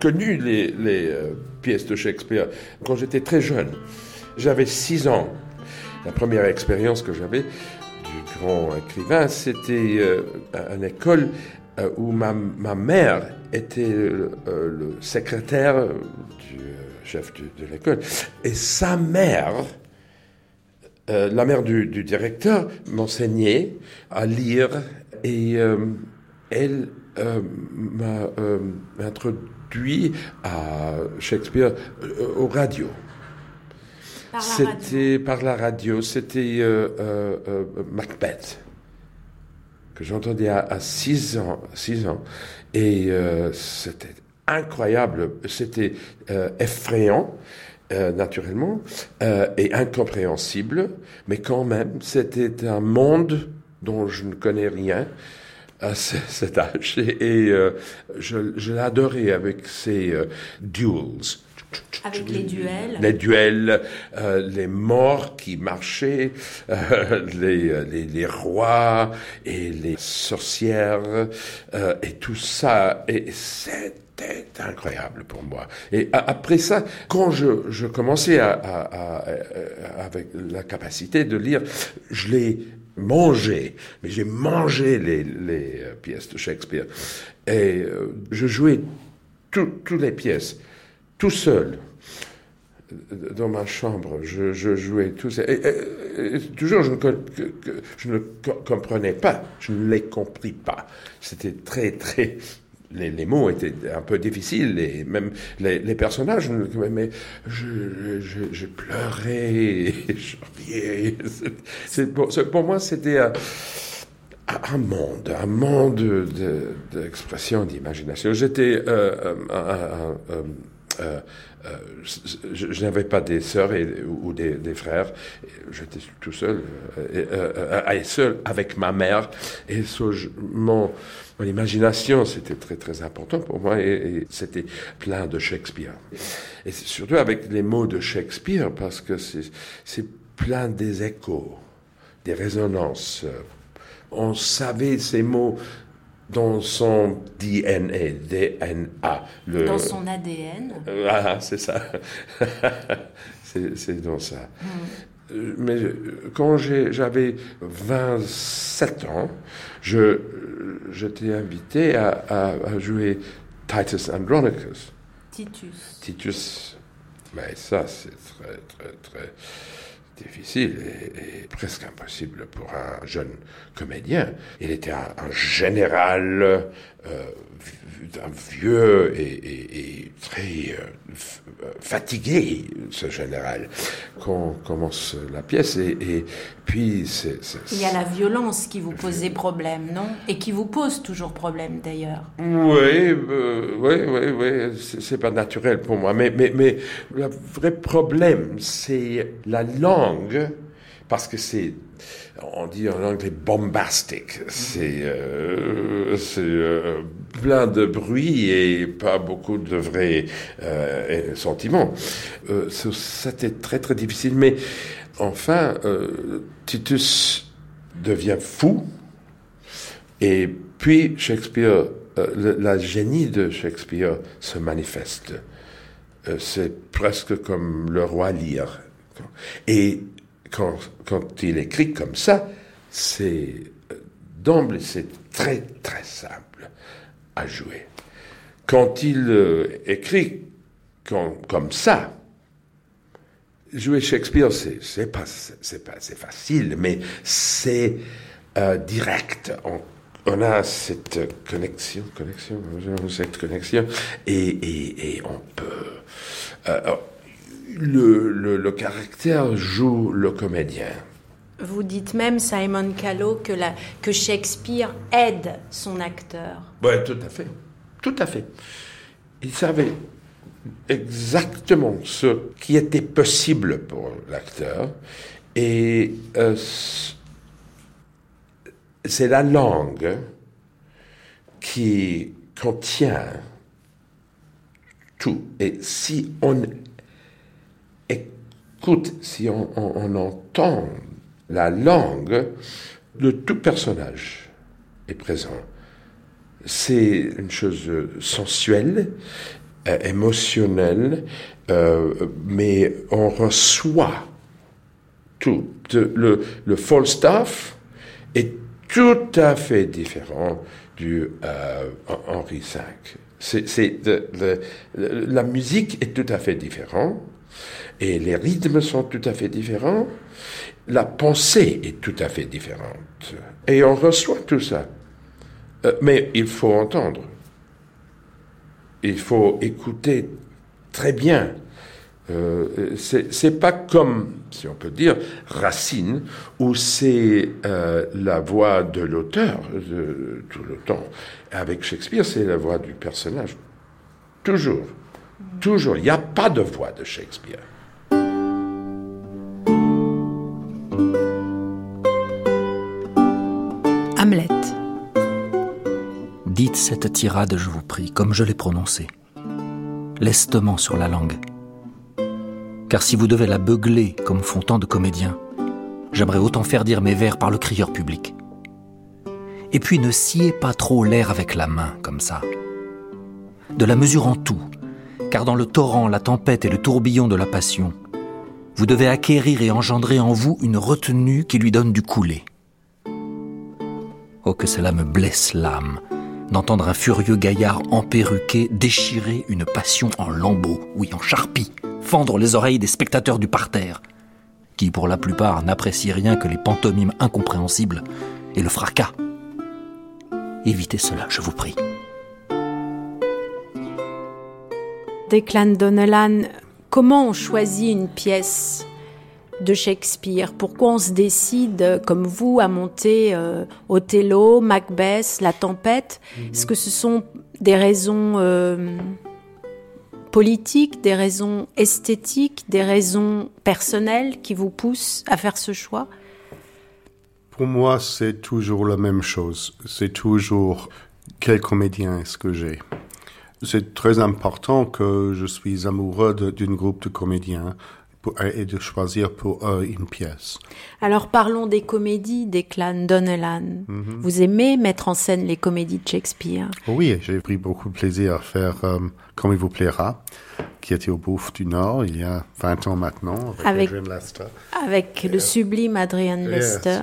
connu les pièces de Shakespeare quand j'étais très jeune. J'avais six ans. La première expérience que j'avais du grand écrivain, c'était à une école euh, où ma, ma, mère était le, euh, le secrétaire du euh, chef de, de l'école. Et sa mère, euh, la mère du, du directeur, m'enseignait à lire et elle m'a introduit à Shakespeare au radio. C'était par la radio, c'était Macbeth que j'entendais à 6 ans, six ans, et euh, c'était incroyable, c'était euh, effrayant. Euh, naturellement, et incompréhensible, mais quand même, c'était un monde dont je ne connais rien à cet âge, et, je, je l'adorais avec ses duels, avec les duels. Les duels, euh, les morts qui marchaient, euh, les, les, les, rois et les sorcières, euh, et tout ça. Et c'était incroyable pour moi. Et après ça, quand je, je commençais à, à, avec la capacité de lire, je l'ai mangé, mais j'ai mangé les, les pièces de Shakespeare. Et je jouais toutes les pièces tout seul dans ma chambre, je, jouais tout ça. Toujours, je ne, je comprenais pas, je ne les compris pas. C'était très, très. Les, les, mots étaient un peu difficiles, et même les, personnages, mais je, je, pleurais, *laughs* je riais. C'est, pour, moi, c'était un, un, monde, un monde d'expression, d'imagination. J'étais euh, un euh, euh, je, n'avais pas des sœurs ou des, frères. J'étais tout seul, euh, seul avec ma mère. Et mon imagination, c'était très très important pour moi. Et, c'était plein de Shakespeare. Et surtout avec les mots de Shakespeare, parce que c'est plein des échos, des résonances. On savait ces mots dans son DNA, DNA. Le... Dans son ADN. Ah, c'est ça. *laughs* c'est dans ça. Mm. Euh, mais quand j'avais 27 ans, je j'étais invité à, à, jouer Titus Andronicus. Titus. Titus. Mais ça, c'est très, très, très difficile et, presque impossible pour un jeune comédien. Il était un, général d'un vieux et, très euh, fatigué, ce général, qu'on commence la pièce. Et, puis, c'est, Il y a la violence qui vous pose des problèmes, non? Et qui vous pose toujours problème, d'ailleurs. Oui, oui, oui, oui. C'est, pas naturel pour moi. Mais, mais, mais le vrai problème, c'est la langue, parce que c'est on dit en anglais bombastic. C'est euh, euh, plein de bruit et pas beaucoup de vrais euh, sentiments. C'était très très difficile. Mais enfin, Titus devient fou. Et puis Shakespeare, la génie de Shakespeare se manifeste. C'est presque comme le roi Lear. Et quand, il écrit comme ça, c'est d'emblée, c'est très très simple à jouer. Quand il euh, écrit comme ça, jouer Shakespeare, c'est, pas, pas, facile, mais c'est euh, direct. On, a cette connexion, connexion, cette connexion, et, et, et on peut. Euh, le, le, caractère joue le comédien. Vous dites même, Simon Callow, que, la, que Shakespeare aide son acteur. Oui, tout à fait. Tout à fait. Il savait exactement ce qui était possible pour l'acteur. Et euh, c'est la langue qui contient tout. Et si on écoute, si on, entend la langue, de tout personnage est présent. C'est une chose sensuelle, euh, émotionnelle, euh, mais on reçoit tout. Le, le Falstaff est tout à fait différent du euh, Henri V. La musique est tout à fait différente et les rythmes sont tout à fait différents, la pensée est tout à fait différente. Et on reçoit tout ça. Euh, mais il faut entendre. Il faut écouter très bien. Euh, c'est pas comme, si on peut dire, Racine, où c'est euh, la voix de l'auteur tout le temps. Avec Shakespeare, c'est la voix du personnage. Toujours. Toujours. Il n'y a pas de voix de Shakespeare. Hamlet. Dites cette tirade, je vous prie, comme je l'ai prononcée, lestement sur la langue. Car si vous devez la beugler comme font tant de comédiens, j'aimerais autant faire dire mes vers par le crieur public. Et puis ne sciez pas trop l'air avec la main, comme ça. De la mesure en tout, car dans le torrent, la tempête et le tourbillon de la passion, vous devez acquérir et engendrer en vous une retenue qui lui donne du couler. Oh, que cela me blesse l'âme d'entendre un furieux gaillard emperruqué déchirer une passion en lambeaux, oui, en charpie, fendre les oreilles des spectateurs du parterre, qui pour la plupart n'apprécient rien que les pantomimes incompréhensibles et le fracas. Évitez cela, je vous prie. Declan Donnellan, comment on choisit une pièce de Shakespeare? Pourquoi on se décide, comme vous, à monter euh, Othello, Macbeth, La Tempête? Mhm. Est-ce que ce sont des raisons euh, politiques, des raisons esthétiques, des raisons personnelles qui vous poussent à faire ce choix? Pour moi, c'est toujours la même chose. C'est toujours quel comédien est-ce que j'ai? C'est très important que je suis amoureux d'une groupe de comédiens et de choisir pour eux une pièce. Alors parlons des comédies des clans Donnellan. Mhm. Vous aimez mettre en scène les comédies de Shakespeare? Oui, j'ai pris beaucoup de plaisir à faire euh, Comme il vous plaira, qui était au Bouffe du Nord il y a 20 ans maintenant, avec, Adrian Lester. Avec le sublime Adrian Lester.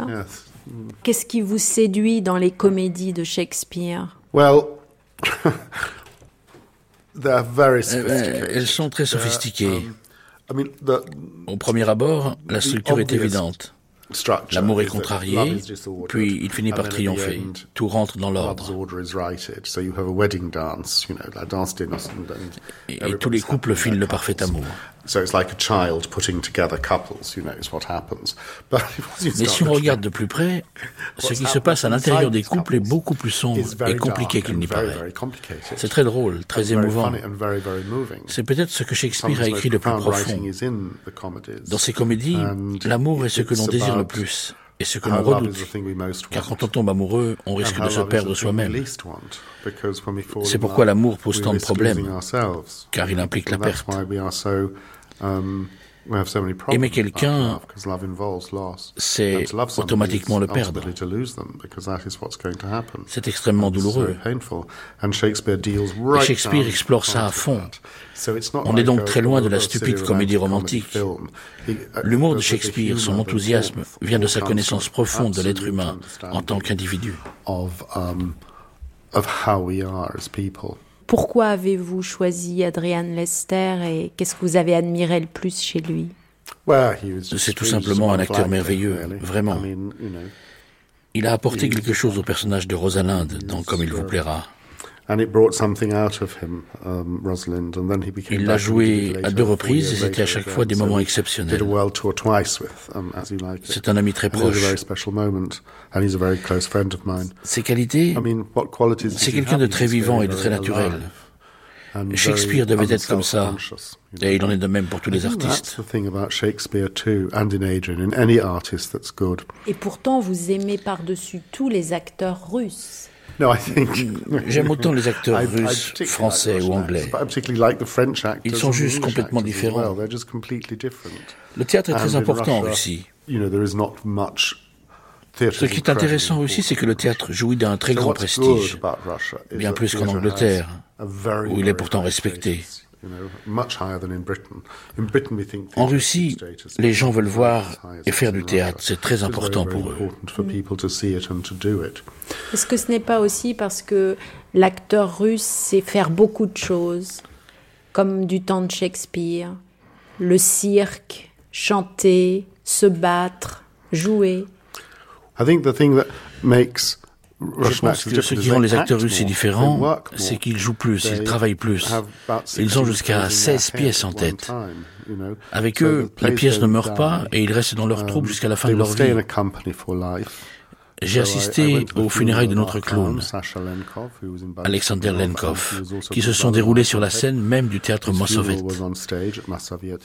Qu'est-ce qui vous séduit dans les comédies de Shakespeare? Well, *laughs* Elles sont très sophistiquées. Um, au premier abord, la structure est évidente. L'amour est contrarié, puis il finit par triompher. Tout rentre dans l'ordre. Et tous les couples filent le parfait amour. Mais si on regarde de plus près, ce qui se passe à l'intérieur des couples est beaucoup plus sombre et compliqué qu'il n'y paraît. C'est très drôle, très émouvant. C'est peut-être ce que Shakespeare a écrit de plus profond. Dans ses comédies, l'amour est ce que l'on désire le plus et ce que l'on redoute. Car quand on tombe amoureux, on risque de se perdre soi-même. C'est pourquoi l'amour pose tant de problèmes, car il implique la perte. Aimer quelqu'un, c'est automatiquement le perdre. C'est extrêmement douloureux. Et Shakespeare explore ça à fond. On est donc très loin de la stupide comédie romantique. L'humour de Shakespeare, son enthousiasme, vient de sa connaissance profonde de l'être humain en tant qu'individu. Pourquoi avez-vous choisi Adrian Lester et qu'est-ce que vous avez admiré le plus chez lui? C'est tout simplement un acteur merveilleux, vraiment. Il a apporté quelque chose au personnage de Rosalind dans Comme il vous plaira. Il l'a joué à deux reprises et c'était à chaque fois des moments exceptionnels. Um, C'est un ami très proche. Ses qualités, c'est quelqu'un de très vivant et de très naturel. Shakespeare devait être comme ça, et il en est de même pour tous les artistes. Et pourtant, vous aimez par-dessus tous les acteurs russes. J'aime autant les acteurs russes, français ou anglais. Ils sont juste complètement différents. Le théâtre est très important en Russie. Ce qui est intéressant aussi, c'est que le théâtre jouit d'un très grand prestige, bien plus qu'en Angleterre, où il est pourtant respecté. En Russie, les gens veulent voir et faire du théâtre. C'est très important pour eux. Est-ce que ce n'est pas aussi parce que l'acteur russe sait faire beaucoup de choses, comme du temps de Shakespeare, le cirque, chanter, se battre, jouer? Je pense que ce qui rend les acteurs russes si différents, c'est qu'ils jouent plus, ils travaillent plus. Ils ont jusqu'à 16 pièces en tête. Avec eux, les pièces ne meurent pas et ils restent dans leur troupe jusqu'à la fin de leur vie. J'ai assisté aux funérailles de notre clown, Alexander Lenkov, qui se sont déroulées sur la scène même du théâtre Mossovet.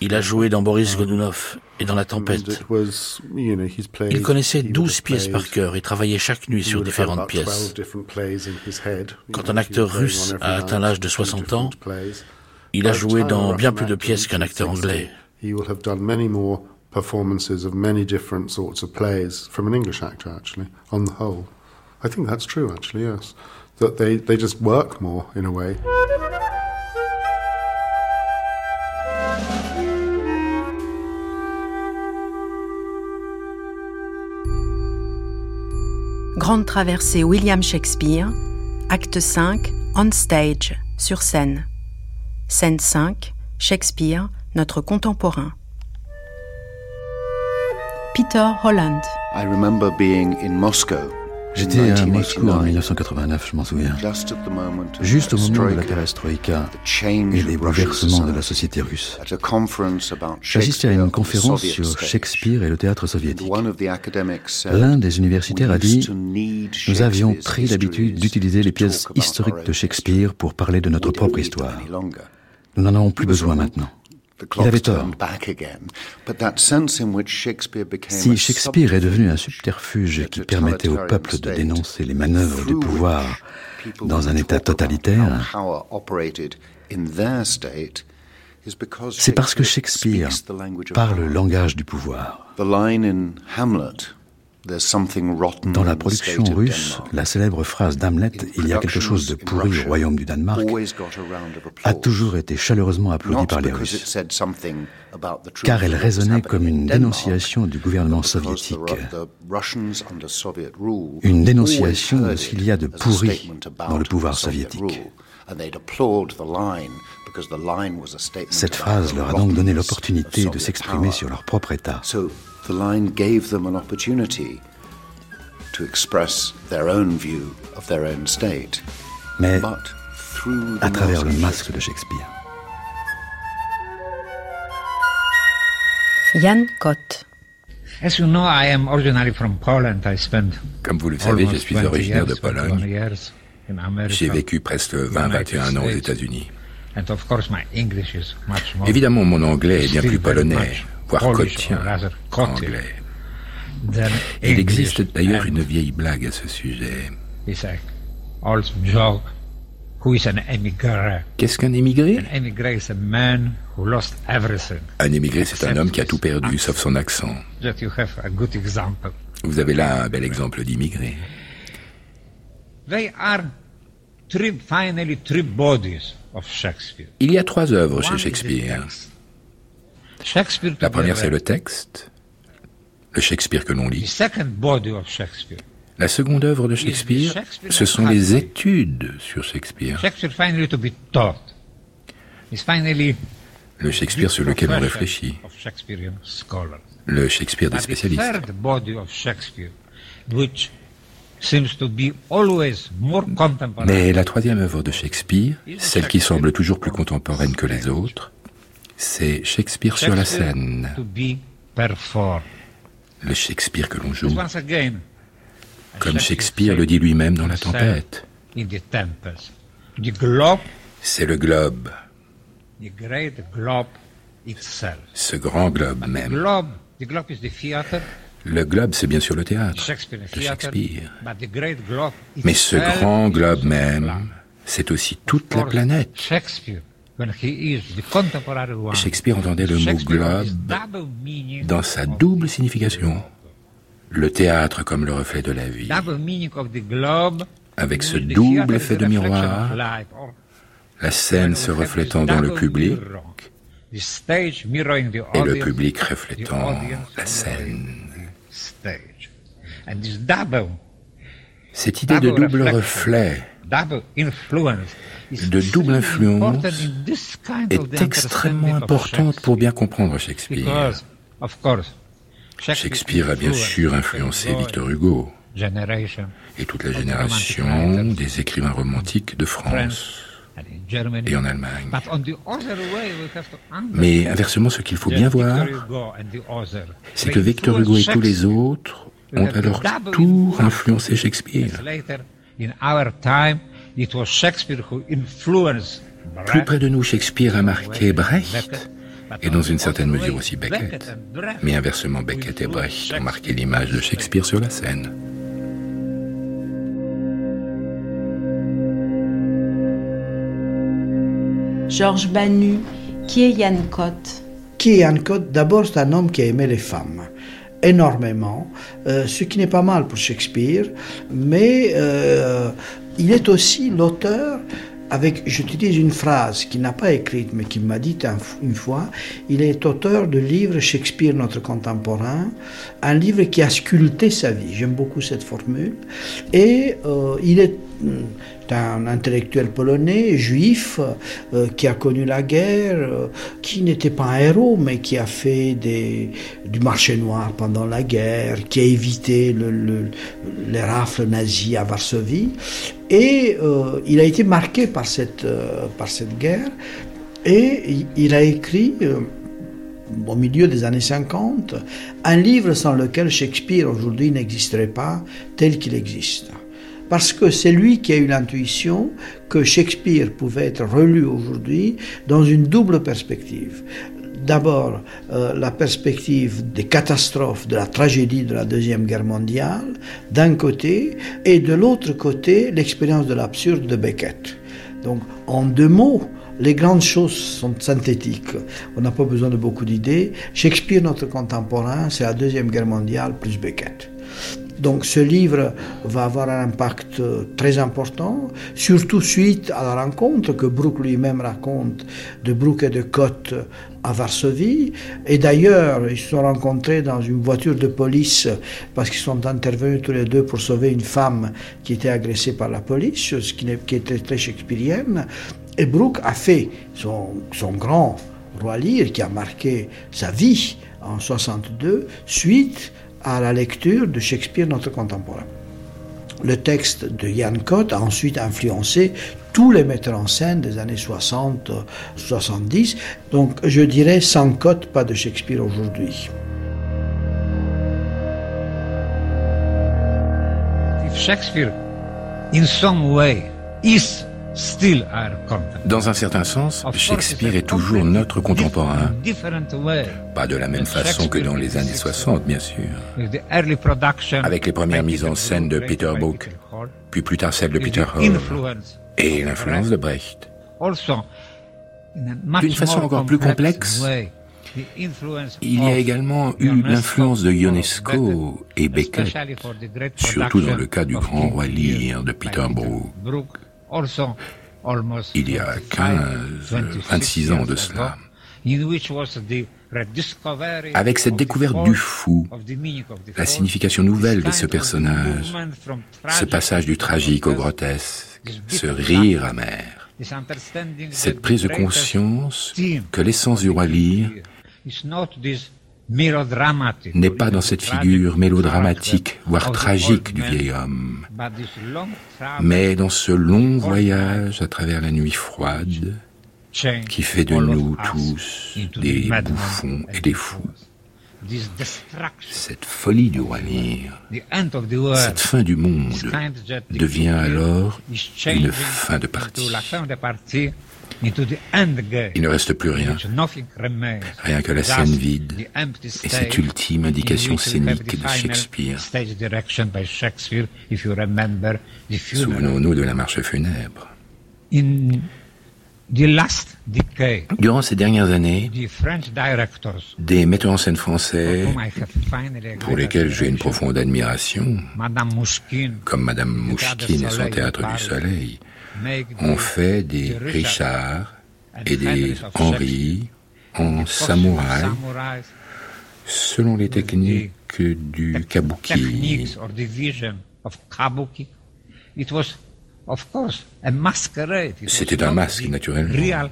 Il a joué dans Boris Godunov et dans La Tempête. Il connaissait 12 pièces par cœur et travaillait chaque nuit sur différentes pièces. Quand un acteur russe a atteint l'âge de 60 ans, il a joué dans bien plus de pièces qu'un acteur anglais. Performances of many different sorts of plays from an English actor, actually, on the whole. I think that's true, actually, yes. That they, they just work more, in a way. Grande traversée William Shakespeare, acte 5, on stage, sur scène. Scène 5, Shakespeare, notre contemporain. Peter Holland. J'étais à Moscou en 1989, je m'en souviens. Juste au moment de la perestroïka et des bouleversements de la société russe. J'assistais à une conférence sur Shakespeare et le théâtre soviétique. L'un des universitaires a dit Nous avions pris l'habitude d'utiliser les pièces historiques de Shakespeare pour parler de notre propre histoire. Nous n'en avons plus besoin maintenant. Il avait tort. Si Shakespeare est devenu un subterfuge qui permettait au peuple de dénoncer les manœuvres du pouvoir dans un État totalitaire, c'est parce que Shakespeare parle le langage du pouvoir. Dans la production russe, la célèbre phrase d'Hamlet Il y a quelque chose de pourri au royaume du Danemark a toujours été chaleureusement applaudie par les Russes, car elle résonnait comme une dénonciation du gouvernement soviétique, une dénonciation de ce qu'il y a de pourri dans le pouvoir soviétique. Cette phrase leur a donc donné l'opportunité de s'exprimer sur leur propre État. The line gave them an opportunity to express their own view of their own state. Mais à travers le masque de Shakespeare. Jan Kott. Comme vous le savez, je suis originaire de Pologne. J'ai vécu presque 20-21 ans aux États-Unis. Évidemment, mon anglais est bien plus polonais, voire cottien anglais. Il existe d'ailleurs une vieille blague à ce sujet. Qu'est-ce qu'un émigré? Un émigré, c'est un homme qui a tout perdu, sauf son accent. Vous avez là un bel exemple d'immigré. Il y a trois œuvres chez Shakespeare. La première, c'est le texte, le Shakespeare que l'on lit. La seconde œuvre de Shakespeare, ce sont les études sur Shakespeare. Le Shakespeare sur lequel on réfléchit. Le Shakespeare des spécialistes. Mais la troisième œuvre de Shakespeare, celle qui semble toujours plus contemporaine que les autres, c'est Shakespeare sur la scène. Le Shakespeare que l'on joue. Comme Shakespeare le dit lui-même dans La Tempête. C'est le globe. Ce grand globe même. Le globe, c'est bien sûr le théâtre de Shakespeare. Mais ce grand globe même, c'est aussi toute la planète. Shakespeare entendait le mot globe dans sa double signification. Le théâtre comme le reflet de la vie. Avec ce double effet de miroir, la scène se reflétant dans le public. et le public reflétant la scène. Cette idée de double reflet, de double influence, est extrêmement importante pour bien comprendre Shakespeare. Shakespeare a bien sûr influencé Victor Hugo et toute la génération des écrivains romantiques de France et en Allemagne. Mais inversement, ce qu'il faut bien voir, c'est que Victor Hugo et tous les autres ont à leur tour influencé Shakespeare. Plus près de nous, Shakespeare a marqué Brecht, et dans une certaine mesure aussi Beckett. Mais inversement, Beckett et Brecht ont marqué l'image de Shakespeare sur la scène. Georges Banu, qui est Yann Cott Qui est Yann Cott D'abord, c'est un homme qui a aimé les femmes énormément, euh, ce qui n'est pas mal pour Shakespeare, mais euh, il est aussi l'auteur avec, j'utilise une phrase qu'il n'a pas écrite, mais qu'il m'a dit une fois, il est auteur de livre Shakespeare, notre contemporain, un livre qui a sculpté sa vie. J'aime beaucoup cette formule. Et euh, il est un intellectuel polonais, juif, euh, qui a connu la guerre, euh, qui n'était pas un héros, mais qui a fait du marché noir pendant la guerre, qui a évité le, les rafles nazis à Varsovie. Et euh, il a été marqué par cette, par cette guerre. Et il a écrit au milieu des années 50, un livre sans lequel Shakespeare aujourd'hui n'existerait pas tel qu'il existe parce que c'est lui qui a eu l'intuition que Shakespeare pouvait être relu aujourd'hui dans une double perspective. D'abord, euh, la perspective des catastrophes, de la tragédie de la Deuxième Guerre mondiale, d'un côté, et de l'autre côté, l'expérience de l'absurde de Beckett. Donc, en deux mots, les grandes choses sont synthétiques. On n'a pas besoin de beaucoup d'idées. Shakespeare, notre contemporain, c'est la Deuxième Guerre mondiale plus Beckett. Donc ce livre va avoir un impact très important, surtout suite à la rencontre que Brooke lui-même raconte de Brooke et de Cotte à Varsovie. Et d'ailleurs, ils se sont rencontrés dans une voiture de police parce qu'ils sont intervenus tous les deux pour sauver une femme qui était agressée par la police, ce qui, était très shakespearienne. Et Brooke a fait son, son grand Roi Lear qui a marqué sa vie en 62 suite à la lecture de Shakespeare notre contemporain. Le texte de Yann Cott a ensuite influencé tous les metteurs en scène des années 60-70. Donc je dirais sans Cott, pas de Shakespeare aujourd'hui. Shakespeare, in some way, is dans un certain sens, Shakespeare est toujours notre contemporain. Pas de la même façon que dans les années 60, bien sûr. Avec les premières mises en scène de Peter Brook, puis plus tard celle de Peter Hall, et l'influence de Brecht. D'une façon encore plus complexe, il y a également eu l'influence de Ionesco et Beckett, surtout dans le cas du grand roi Lear de Peter Brook il y a 15, 26 ans de cela. Avec cette découverte du fou, la signification nouvelle de ce personnage, ce passage du tragique au grotesque, ce rire amer, cette prise de conscience que l'essence du roi Lear n'est pas dans cette figure mélodramatique, voire tragique du vieil homme, mais dans ce long voyage à travers la nuit froide qui fait de nous tous des bouffons et des fous. Cette folie du roi Lear, cette fin du monde devient alors une fin de partie. Il ne reste plus rien, rien que la scène vide et cette ultime indication scénique de Shakespeare. Souvenons-nous de la marche funèbre. Durant ces dernières années, des metteurs en scène français, pour lesquels j'ai une profonde admiration, comme Madame Mouchkine et son Théâtre du Soleil, ont fait des Richard et des Henri en samouraï selon les techniques du kabuki. C'était un masque, naturellement.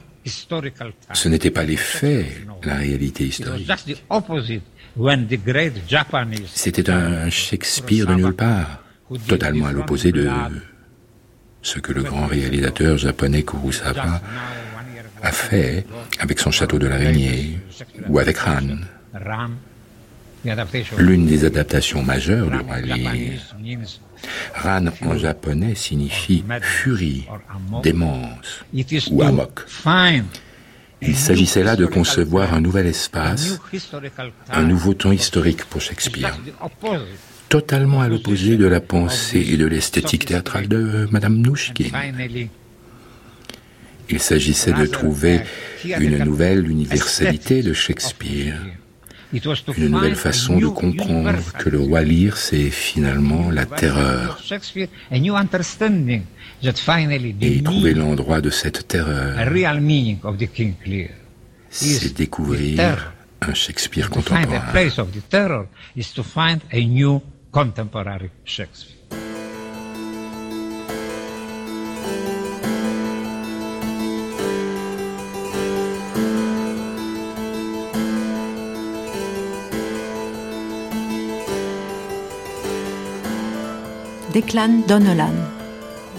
Ce n'était pas les faits, la réalité historique. C'était un Shakespeare de nulle part, totalement à l'opposé de ce que le grand réalisateur japonais Kurosawa a fait avec son château de l'araignée ou avec Ran. L'une des adaptations majeures du roi. Ran en japonais signifie furie, démence ou amok. Il s'agissait là de concevoir un nouvel espace, un nouveau temps historique pour Shakespeare totalement à l'opposé de la pensée et de l'esthétique théâtrale de Madame Nouchkine. Il s'agissait de trouver une nouvelle universalité de Shakespeare, une nouvelle façon de comprendre que le roi c'est finalement la terreur. Et trouver l'endroit de cette terreur, c'est découvrir un Shakespeare contemporain contemporary Shakespeare. Declan Donnellan.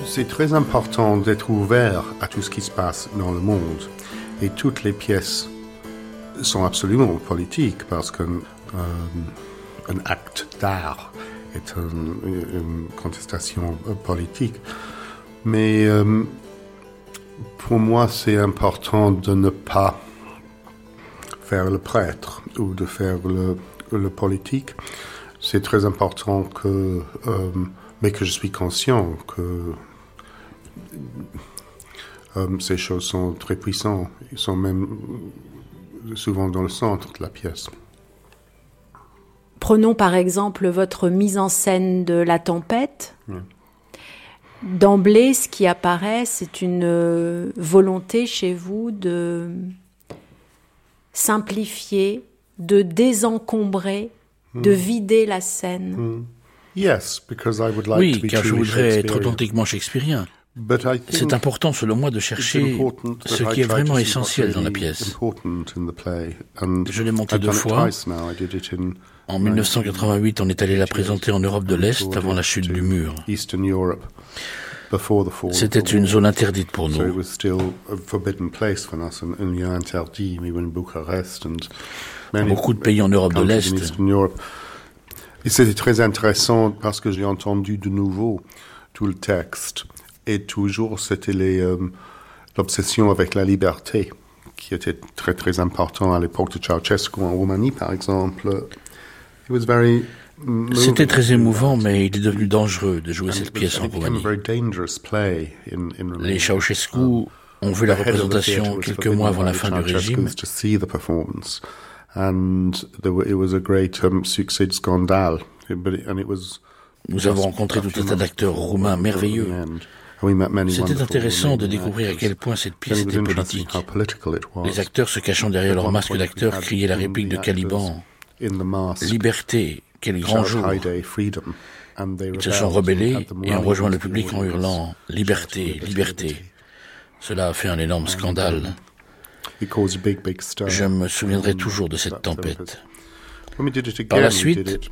C'est très important d'être ouvert à tout ce qui se passe dans le monde. Et toutes les pièces sont absolument politiques parce qu'un euh, acte d'art est une, contestation euh, politique. Mais euh, pour moi, c'est important de ne pas faire le prêtre ou de faire le, politique. C'est très important que, euh, mais que je suis conscient que ces choses sont très puissantes. Ils sont même souvent dans le centre de la pièce. Prenons par exemple votre mise en scène de la tempête. D'emblée, ce qui apparaît, c'est une euh, volonté chez vous de simplifier, de désencombrer, de hmm. vider la scène. Hmm. oui, car je voudrais être authentiquement shakespearien. C'est important, selon moi, de chercher ce qui est vraiment essentiel dans la pièce. Je l'ai monté deux fois. En 1988, on est allé la présenter en Europe de l'Est avant la chute du mur. C'était une zone interdite pour nous. Beaucoup de pays en Europe de l'Est. Et c'était très intéressant parce que j'ai entendu de nouveau tout le texte. Et toujours, c'était euh, l'obsession avec la liberté qui était très très important à l'époque de Ceausescu en Roumanie, par exemple. C'était très émouvant, mais il est devenu dangereux de jouer cette pièce en Roumanie. Les Ceausescu um, ont vu la représentation quelques mois avant la fin du régime. Nous avons rencontré tout un tas d'acteurs roumains merveilleux. C'était intéressant de découvrir à quel point cette pièce était politique. Les acteurs se cachant derrière leur masque d'acteurs criaient la réplique de Caliban. Liberté, quel grand jour. Ils se sont rebellés et ont rejoint le public en hurlant Liberté, liberté. Cela a fait un énorme scandale. Je me souviendrai toujours de cette tempête. Par la suite,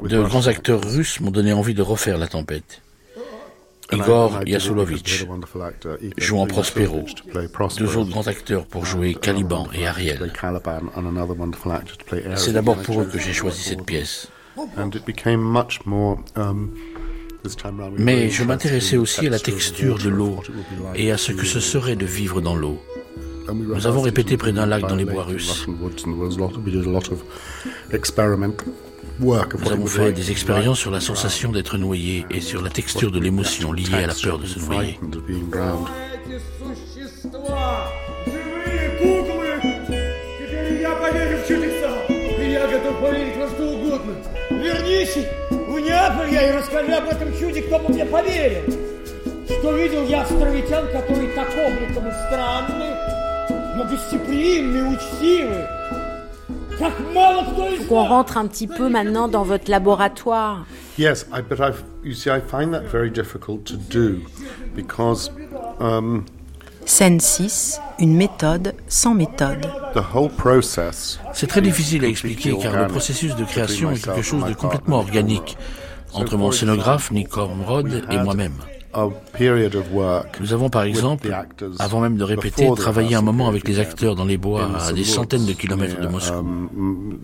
de grands acteurs russes m'ont donné envie de refaire la tempête. Igor Yasulovitch, jouant Prospero, deux autres grands acteurs pour jouer Caliban et Ariel. C'est d'abord pour eux que j'ai choisi cette pièce. Mais je m'intéressais aussi à la texture de l'eau et à ce que ce serait de vivre dans l'eau. Nous avons répété près d'un lac dans les bois russes. Nous avons fait des expériences sur la sensation d'être noyé et sur la texture de l'émotion liée à la peur de se noyer. в Неаполь я и расскажи об этом чуде, кто бы мне поверил. Что видел я островитян, которые так обликом и странны, но гостеприимны, учтивы, qu'on rentre un petit peu maintenant dans votre laboratoire. Yes, I, but I've, you see, I find that very difficult to do because. Um, Scène 6, une méthode sans méthode. C'est très difficile à expliquer car le processus de création est quelque chose de complètement organique entre mon scénographe Nick Cormrod et moi-même. Nous avons par exemple, avant même de répéter, travaillé un moment avec les acteurs dans les bois à des centaines de kilomètres de Moscou. Um,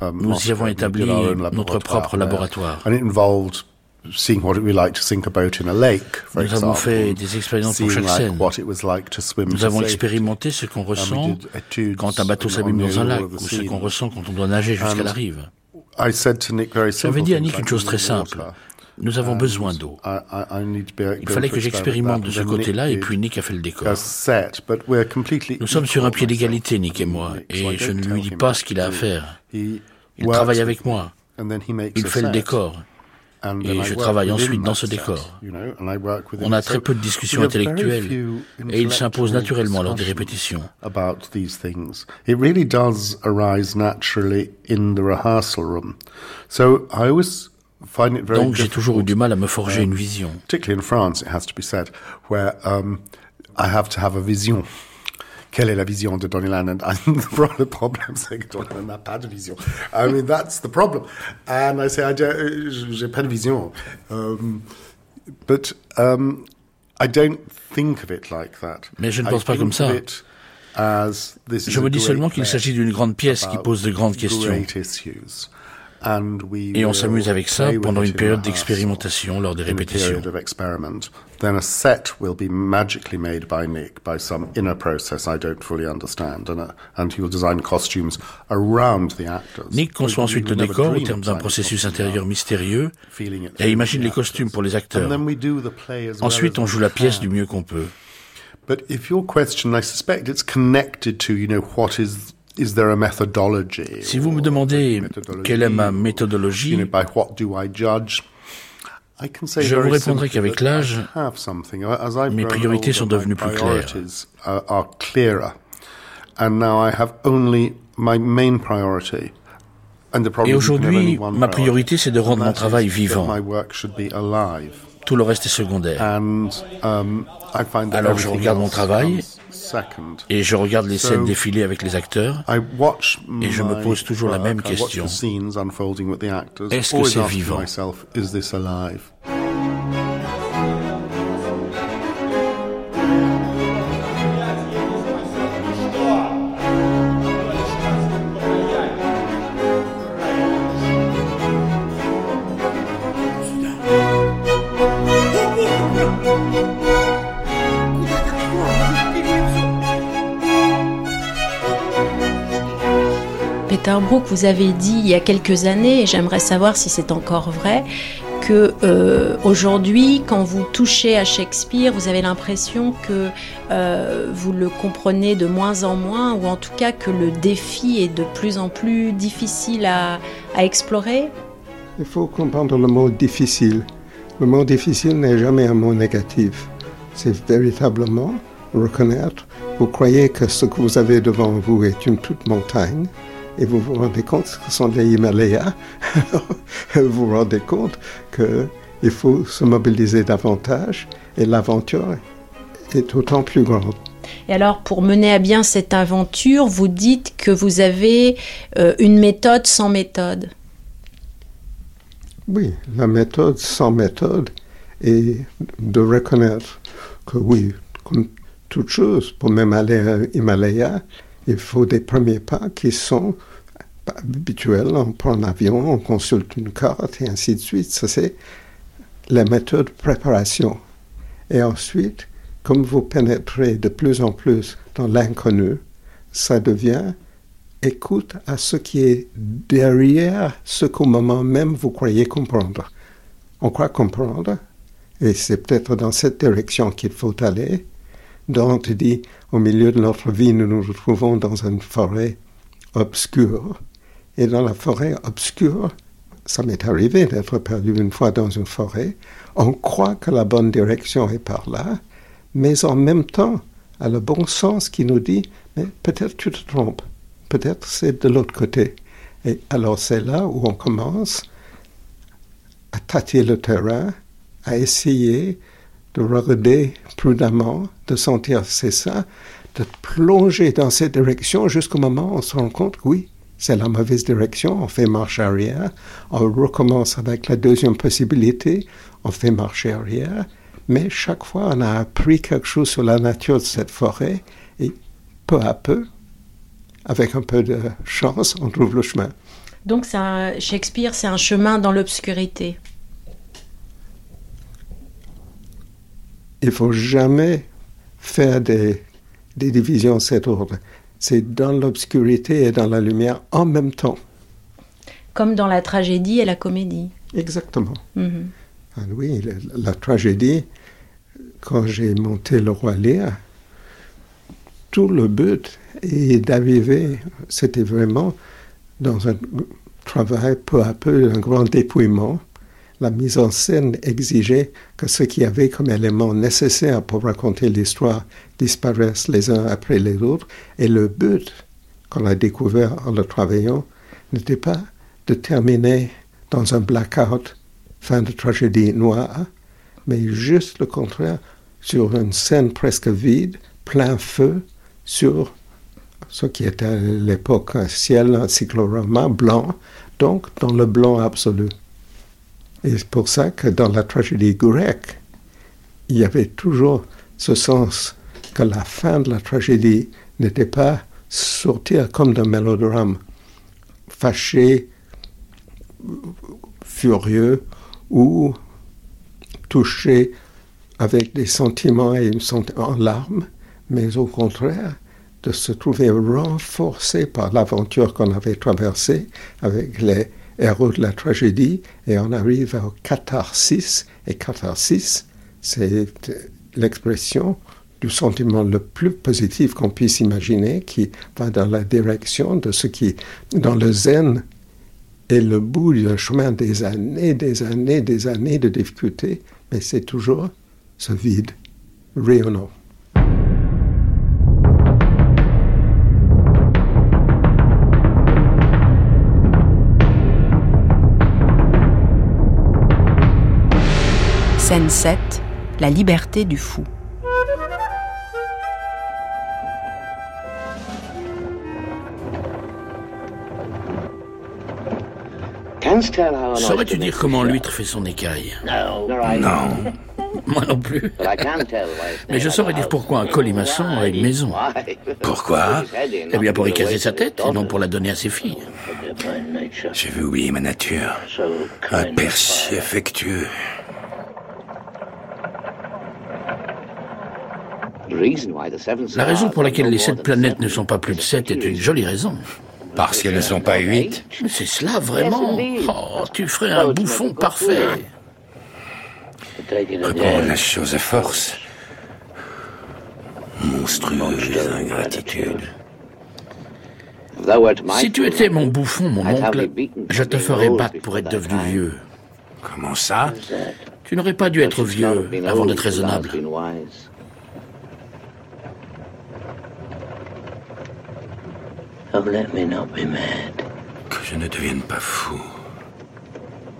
um, Nous y avons établi notre propre laboratoire. Nous avons fait des expériences pour chaque scène. Nous avons expérimenté ce qu'on ressent quand un bateau s'abîme dans un lac ou ce qu'on ressent quand on doit nager jusqu'à la rive. J'avais dit à Nick une chose très simple. Nous avons besoin d'eau. Il fallait que j'expérimente de ce côté-là et puis Nick a fait le décor. Nous sommes sur un pied d'égalité, Nick et moi, et je ne lui dis pas ce qu'il a à faire. Il travaille avec moi. Il fait le décor. Et je travaille ensuite dans ce décor. On a très peu de discussions intellectuelles et il s'impose naturellement lors des répétitions. Donc j'ai toujours eu du mal à me forger une vision. Particularly in France, it has to be said, where um, I have to have a vision. Quelle est la vision de Donny Lennon? *laughs* And the problem, c'est que Donny Lennon n'a pas de vision. I mean, that's the problem. And I say, j'ai pas de vision. Um, but um, I don't think of it like that. Mais je ne pense pas comme ça. Je me dis seulement qu'il s'agit d'une grande pièce qui pose de grandes questions. Et on s'amuse avec ça pendant une période d'expérimentation lors des répétitions. Then a set will be magically made by Nick by some inner process I don't fully understand, and, and he will design costumes around the actors. Nick conçoit ensuite le décor au terme d'un processus intérieur mystérieux et imagine les costumes pour les acteurs. Ensuite, on joue la pièce du mieux qu'on peut. But if your question, I suspect it's connected to, you know, what is si vous me demandez quelle est ma méthodologie, je vous répondrai qu'avec l'âge, mes priorités sont devenues plus claires. Et aujourd'hui, ma priorité, c'est de rendre mon travail vivant. Tout le reste est secondaire. Um, Alors je regarde mon travail et je regarde les scènes défiler avec les acteurs et je me pose toujours la même question. Est-ce que c'est vivant? Vous avez dit il y a quelques années, et j'aimerais savoir si c'est encore vrai, que euh, aujourd'hui, quand vous touchez à Shakespeare, vous avez l'impression que euh, vous le comprenez de moins en moins, ou en tout cas que le défi est de plus en plus difficile à explorer? Il faut comprendre le mot difficile. Le mot difficile n'est jamais un mot négatif. C'est véritablement reconnaître, vous croyez que ce que vous avez devant vous est une toute montagne, et vous vous rendez compte que ce sont des Himalayas, *laughs* vous vous rendez compte qu'il faut se mobiliser davantage et l'aventure est autant plus grande. Et alors, pour mener à bien cette aventure, vous dites que vous avez euh, une méthode sans méthode. Oui, la méthode sans méthode est de reconnaître que oui, comme toute chose, pour même aller à Himalaya, il faut des premiers pas qui sont habituels. On prend l'avion, on consulte une carte et ainsi de suite. Ça, c'est la méthode de préparation. Et ensuite, comme vous pénétrez de plus en plus dans l'inconnu, ça devient écoute à ce qui est derrière ce qu'au moment même vous croyez comprendre. On croit comprendre, et c'est peut-être dans cette direction qu'il faut aller. Dante dit, au milieu de notre vie, nous nous retrouvons dans une forêt obscure. Et dans la forêt obscure, ça m'est arrivé d'être perdu une fois dans une forêt. On croit que la bonne direction est par là, mais en même temps, à le bon sens qui nous dit, mais peut-être tu te trompes, peut-être c'est de l'autre côté. Et alors c'est là où on commence à tâter le terrain, à essayer de regarder prudemment, de sentir c'est ça, de plonger dans cette direction jusqu'au moment où on se rend compte oui, c'est la mauvaise direction, on fait marche arrière, on recommence avec la deuxième possibilité, on fait marche arrière, mais chaque fois on a appris quelque chose sur la nature de cette forêt et peu à peu, avec un peu de chance, on trouve le chemin. Donc Shakespeare, c'est un chemin dans l'obscurité. Il faut jamais faire des, divisions de cet ordre. C'est dans l'obscurité et dans la lumière en même temps. Comme dans la tragédie et la comédie. Exactement. Mhm. Ah oui, la, tragédie, quand j'ai monté le roi Léa, tout le but est d'arriver, c'était vraiment dans un travail peu à peu, un grand dépouillement la mise en scène exigeait que ce qui avait comme élément nécessaire pour raconter l'histoire disparaisse les uns après les autres, et le but qu'on a découvert en le travaillant n'était pas de terminer dans un blackout, fin de tragédie noire, mais juste le contraire, sur une scène presque vide, plein feu, sur ce qui était à l'époque un ciel, un cyclorama blanc, donc dans le blanc absolu. Et c'est pour ça que dans la tragédie grecque, il y avait toujours ce sens que la fin de la tragédie n'était pas sortir comme d'un mélodrame, fâché, furieux ou touché avec des sentiments et en larmes, mais au contraire de se trouver renforcé par l'aventure qu'on avait traversée avec les héros de la tragédie, et on arrive au catharsis. Et catharsis, c'est l'expression du sentiment le plus positif qu'on puisse imaginer, qui va dans la direction de ce qui, dans le zen, est le bout d'un chemin des années, des années, des années de difficultés, mais c'est toujours ce vide rayonnant. Scène 7. La liberté du fou. Saurais-tu dire comment l'huître fait son écaille? Non. Moi non plus. Mais je saurais dire pourquoi un colimaçon a une maison. Pourquoi? Eh bien pour y caser sa tête et non pour la donner à ses filles. Je vais oublier ma nature. Un si affectueux. La raison pour laquelle les sept planètes ne sont pas plus de sept est une jolie raison. Parce qu'elles ne sont pas huit C'est cela vraiment Oh, tu ferais un bouffon parfait. Reprends la chose à force. Monstrueuse ingratitude. Si tu étais mon bouffon, mon oncle, je te ferais battre pour être devenu vieux. Comment ça? Tu n'aurais pas dû être vieux avant d'être raisonnable. Que je ne devienne pas fou.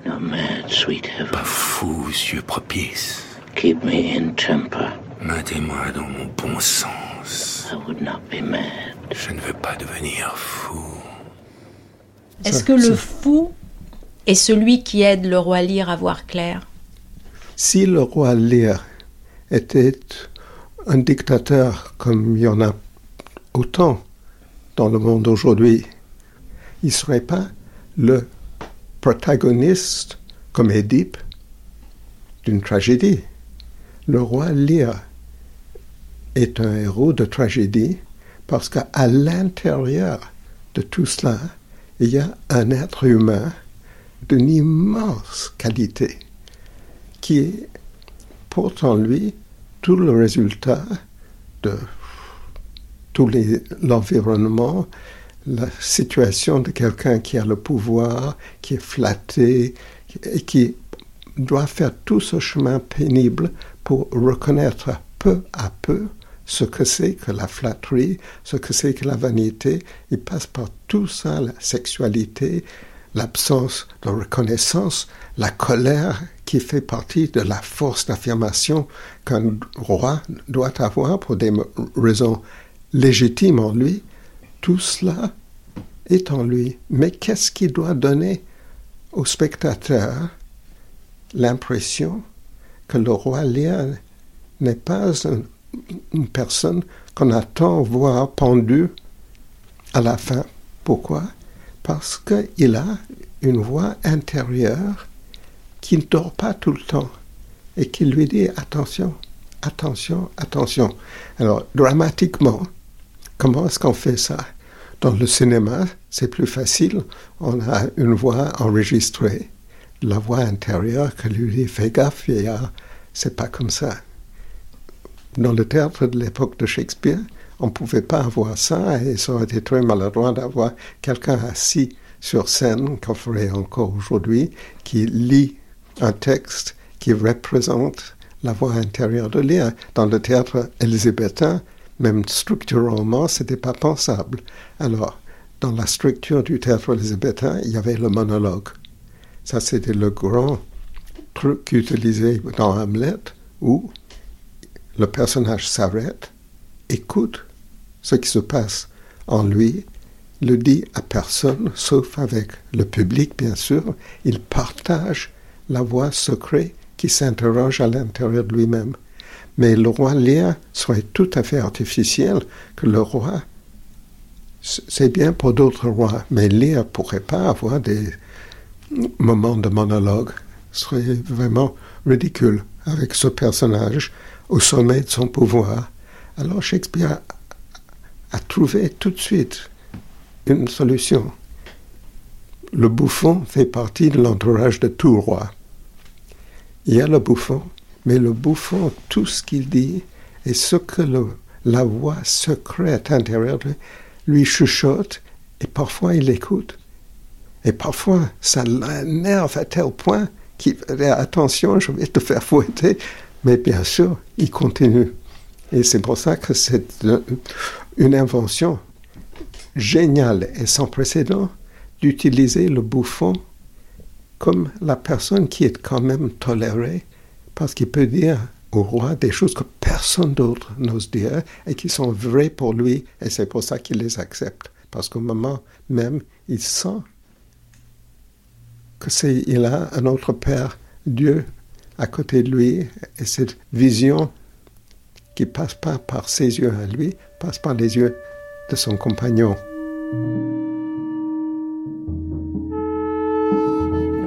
Pas fou, yeux propice. Keep me in temper. Maintenez-moi dans mon bon sens. Je ne veux pas devenir fou. Est-ce que le fou est celui qui aide le roi Lear à voir clair? Si le roi Lear était un dictateur comme il y en a autant, dans le monde aujourd'hui, il ne serait pas le protagoniste, comme Édipe, d'une tragédie. Le roi Lear est un héros de tragédie parce qu'à l'intérieur de tout cela, il y a un être humain d'une immense qualité qui porte en lui tout le résultat de tout l'environnement, la situation de quelqu'un qui a le pouvoir, qui est flatté et qui doit faire tout ce chemin pénible pour reconnaître peu à peu ce que c'est que la flatterie, ce que c'est que la vanité. Il passe par tout ça, la sexualité, l'absence de reconnaissance, la colère qui fait partie de la force d'affirmation qu'un roi doit avoir pour des raisons légitime en lui, tout cela est en lui. Mais qu'est-ce qui doit donner au spectateur l'impression que le roi Léa n'est pas une personne qu'on attend voir pendue à la fin? Pourquoi? Parce qu'il a une voix intérieure qui ne dort pas tout le temps et qui lui dit attention, attention, attention. Alors, dramatiquement, Comment est-ce qu'on fait ça? Dans le cinéma, c'est plus facile. On a une voix enregistrée, la voix intérieure qui lui dit Fais gaffe, c'est pas comme ça. Dans le théâtre de l'époque de Shakespeare, on ne pouvait pas avoir ça et ça aurait été très maladroit d'avoir quelqu'un assis sur scène, qu'on ferait encore aujourd'hui, qui lit un texte qui représente la voix intérieure de Léa. Dans le théâtre élisabétain, même structurellement, ce n'était pas pensable. Alors, dans la structure du théâtre élisabétain, il y avait le monologue. Ça, c'était le grand truc utilisé dans Hamlet, où le personnage s'arrête, écoute ce qui se passe en lui, le dit à personne, sauf avec le public, bien sûr. Il partage la voix secrète qui s'interroge à l'intérieur de lui-même. Mais le roi Léa serait tout à fait artificiel que le roi, c'est bien pour d'autres rois, mais Léa pourrait pas avoir des moments de monologue. Ce serait vraiment ridicule avec ce personnage au sommet de son pouvoir. Alors Shakespeare a, trouvé tout de suite une solution. Le bouffon fait partie de l'entourage de tout roi. Il y a le bouffon, mais le bouffon, tout ce qu'il dit et ce que la voix secrète intérieure lui chuchote, et parfois il écoute. Et parfois, ça l'énerve à tel point qu'il fait attention, je vais te faire fouetter. Mais bien sûr, il continue. Et c'est pour ça que c'est une invention géniale et sans précédent d'utiliser le bouffon comme la personne qui est quand même tolérée parce qu'il peut dire au roi des choses que personne d'autre n'ose dire et qui sont vraies pour lui, et c'est pour ça qu'il les accepte. Parce qu'au moment même, il sent que c'est, il a un autre Père, Dieu, à côté de lui, et cette vision qui passe pas par ses yeux à lui, passe par les yeux de son compagnon.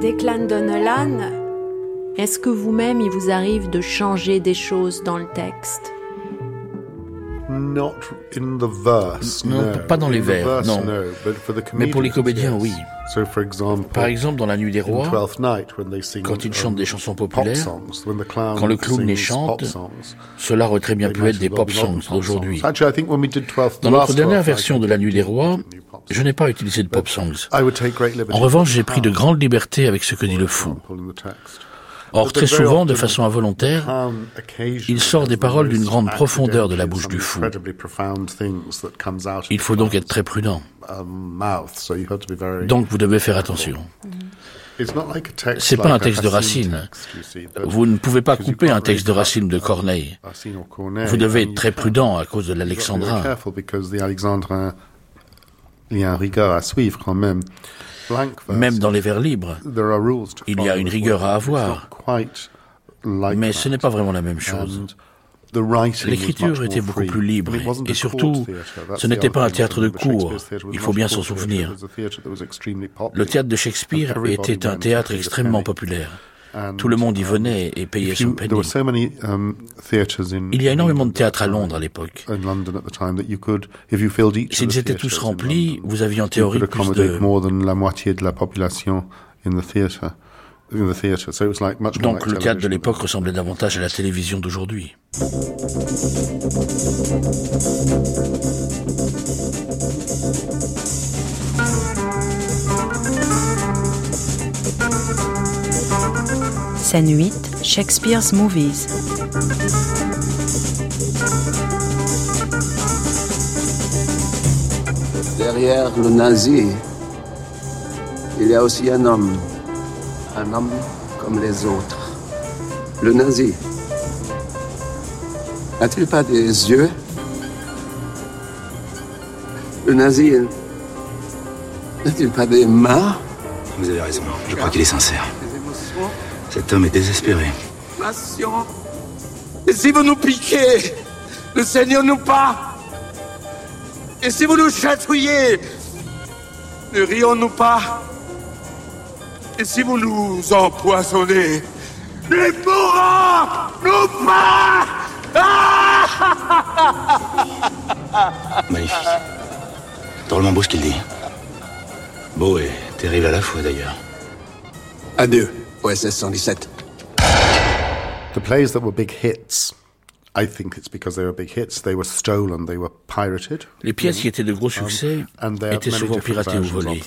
Declan Donnellan, est-ce que vous-même il vous arrive de changer des choses dans le texte? Non, pas dans les vers, non. Mais pour les comédiens, oui. Par exemple, dans La Nuit des Rois, quand ils chantent des chansons populaires, quand le clown les chante, cela aurait très bien pu être des pop songs d'aujourd'hui. Dans notre dernière version de La Nuit des Rois, je n'ai pas utilisé de pop songs. En revanche, j'ai pris de grandes libertés avec ce que dit le fou. Or, très souvent, de façon involontaire, il sort des paroles d'une grande profondeur de la bouche du fou. Il faut donc être très prudent. Donc, vous devez faire attention. C'est pas un texte de Racine. Vous ne pouvez pas couper un texte de Racine de Corneille. Vous devez être très prudent à cause de l'alexandrin. Il y a une rigueur à suivre quand même. Même dans les vers libres, il y a une rigueur à avoir. Mais ce n'est pas vraiment la même chose. L'écriture était beaucoup plus libre et surtout, ce n'était pas un théâtre de cours, il faut bien s'en souvenir. Le théâtre de Shakespeare était un théâtre extrêmement populaire. Tout le monde y venait et payait son penny. Um, Il y a énormément de théâtres à Londres à l'époque. S'ils étaient tous remplis, vous aviez en théorie plus de... la moitié de la population Donc le théâtre de l'époque ressemblait davantage à la télévision d'aujourd'hui. Scène 8, Shakespeare's Movies. Derrière le nazi, il y a aussi un homme. Un homme comme les autres. Le nazi. N'a-t-il pas des yeux? Le nazi n'a-t-il pas des mains? Vous avez raison, je crois qu'il est sincère. Cet homme est désespéré. Nation. Et si vous nous piquez, le Seigneur nous pas. Et si vous nous chatouillez, ne rions-nous pas. Et si vous nous empoisonnez, ne pourrons-nous pas. *laughs* Magnifique. Drôlement beau ce qu'il dit. Beau et terrible à la fois d'ailleurs. Adieu. OSS 117. The plays that were big hits I think it's because they were big hits. They were stolen, they were pirated. Les pièces qui étaient de gros succès um, étaient souvent piratées ou volées.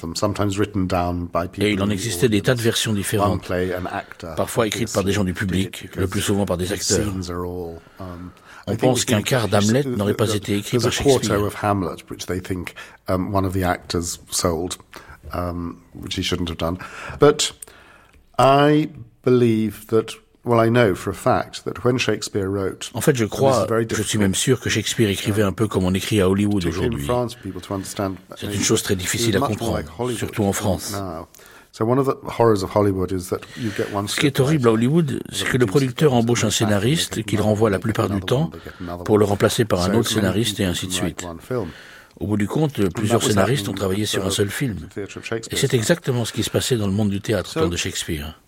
Et il en existait des tas de versions différentes, parfois écrites par des gens du public, le plus souvent par des acteurs. Um, On pense qu'un quart d'Hamlet n'aurait pas été écrit par Shakespeare. En fait, je crois, je suis même sûr que Shakespeare écrivait un peu comme on écrit à Hollywood aujourd'hui. C'est une chose très difficile à comprendre, surtout en France. Ce qui est horrible à Hollywood, c'est que le producteur embauche un scénariste qu'il renvoie la plupart du temps pour le remplacer par un autre scénariste et ainsi de suite. Au bout du compte, plusieurs scénaristes ont travaillé sur un seul film. Et c'est exactement ce qui se passait dans le monde du théâtre temps de Shakespeare.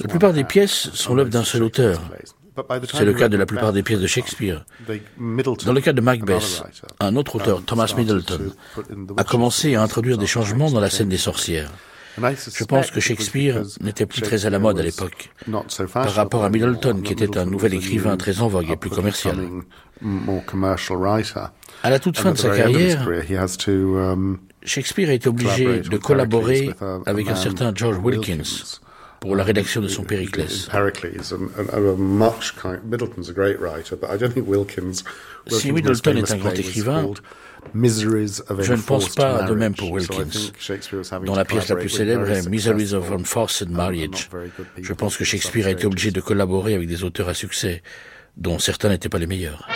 La plupart des pièces sont l'œuvre d'un seul auteur. C'est le cas de la plupart des pièces de Shakespeare. Dans le cas de Macbeth, un autre auteur, Thomas Middleton, a commencé à introduire des changements dans la scène des sorcières. Je pense que Shakespeare n'était plus très à la mode à l'époque, par rapport à Middleton, qui était un nouvel écrivain très en vogue et plus commercial. À la toute fin de sa carrière, um, Shakespeare a été obligé de collaborer avec un certain George Wilkins pour la rédaction de son Périclès. Si Middleton est un grand écrivain, je ne pense pas de même pour Wilkins, dont la pièce la plus célèbre est Miseries of Unforced Marriage. Je pense que Shakespeare a été obligé de collaborer avec des auteurs à succès, dont certains n'étaient pas les meilleurs.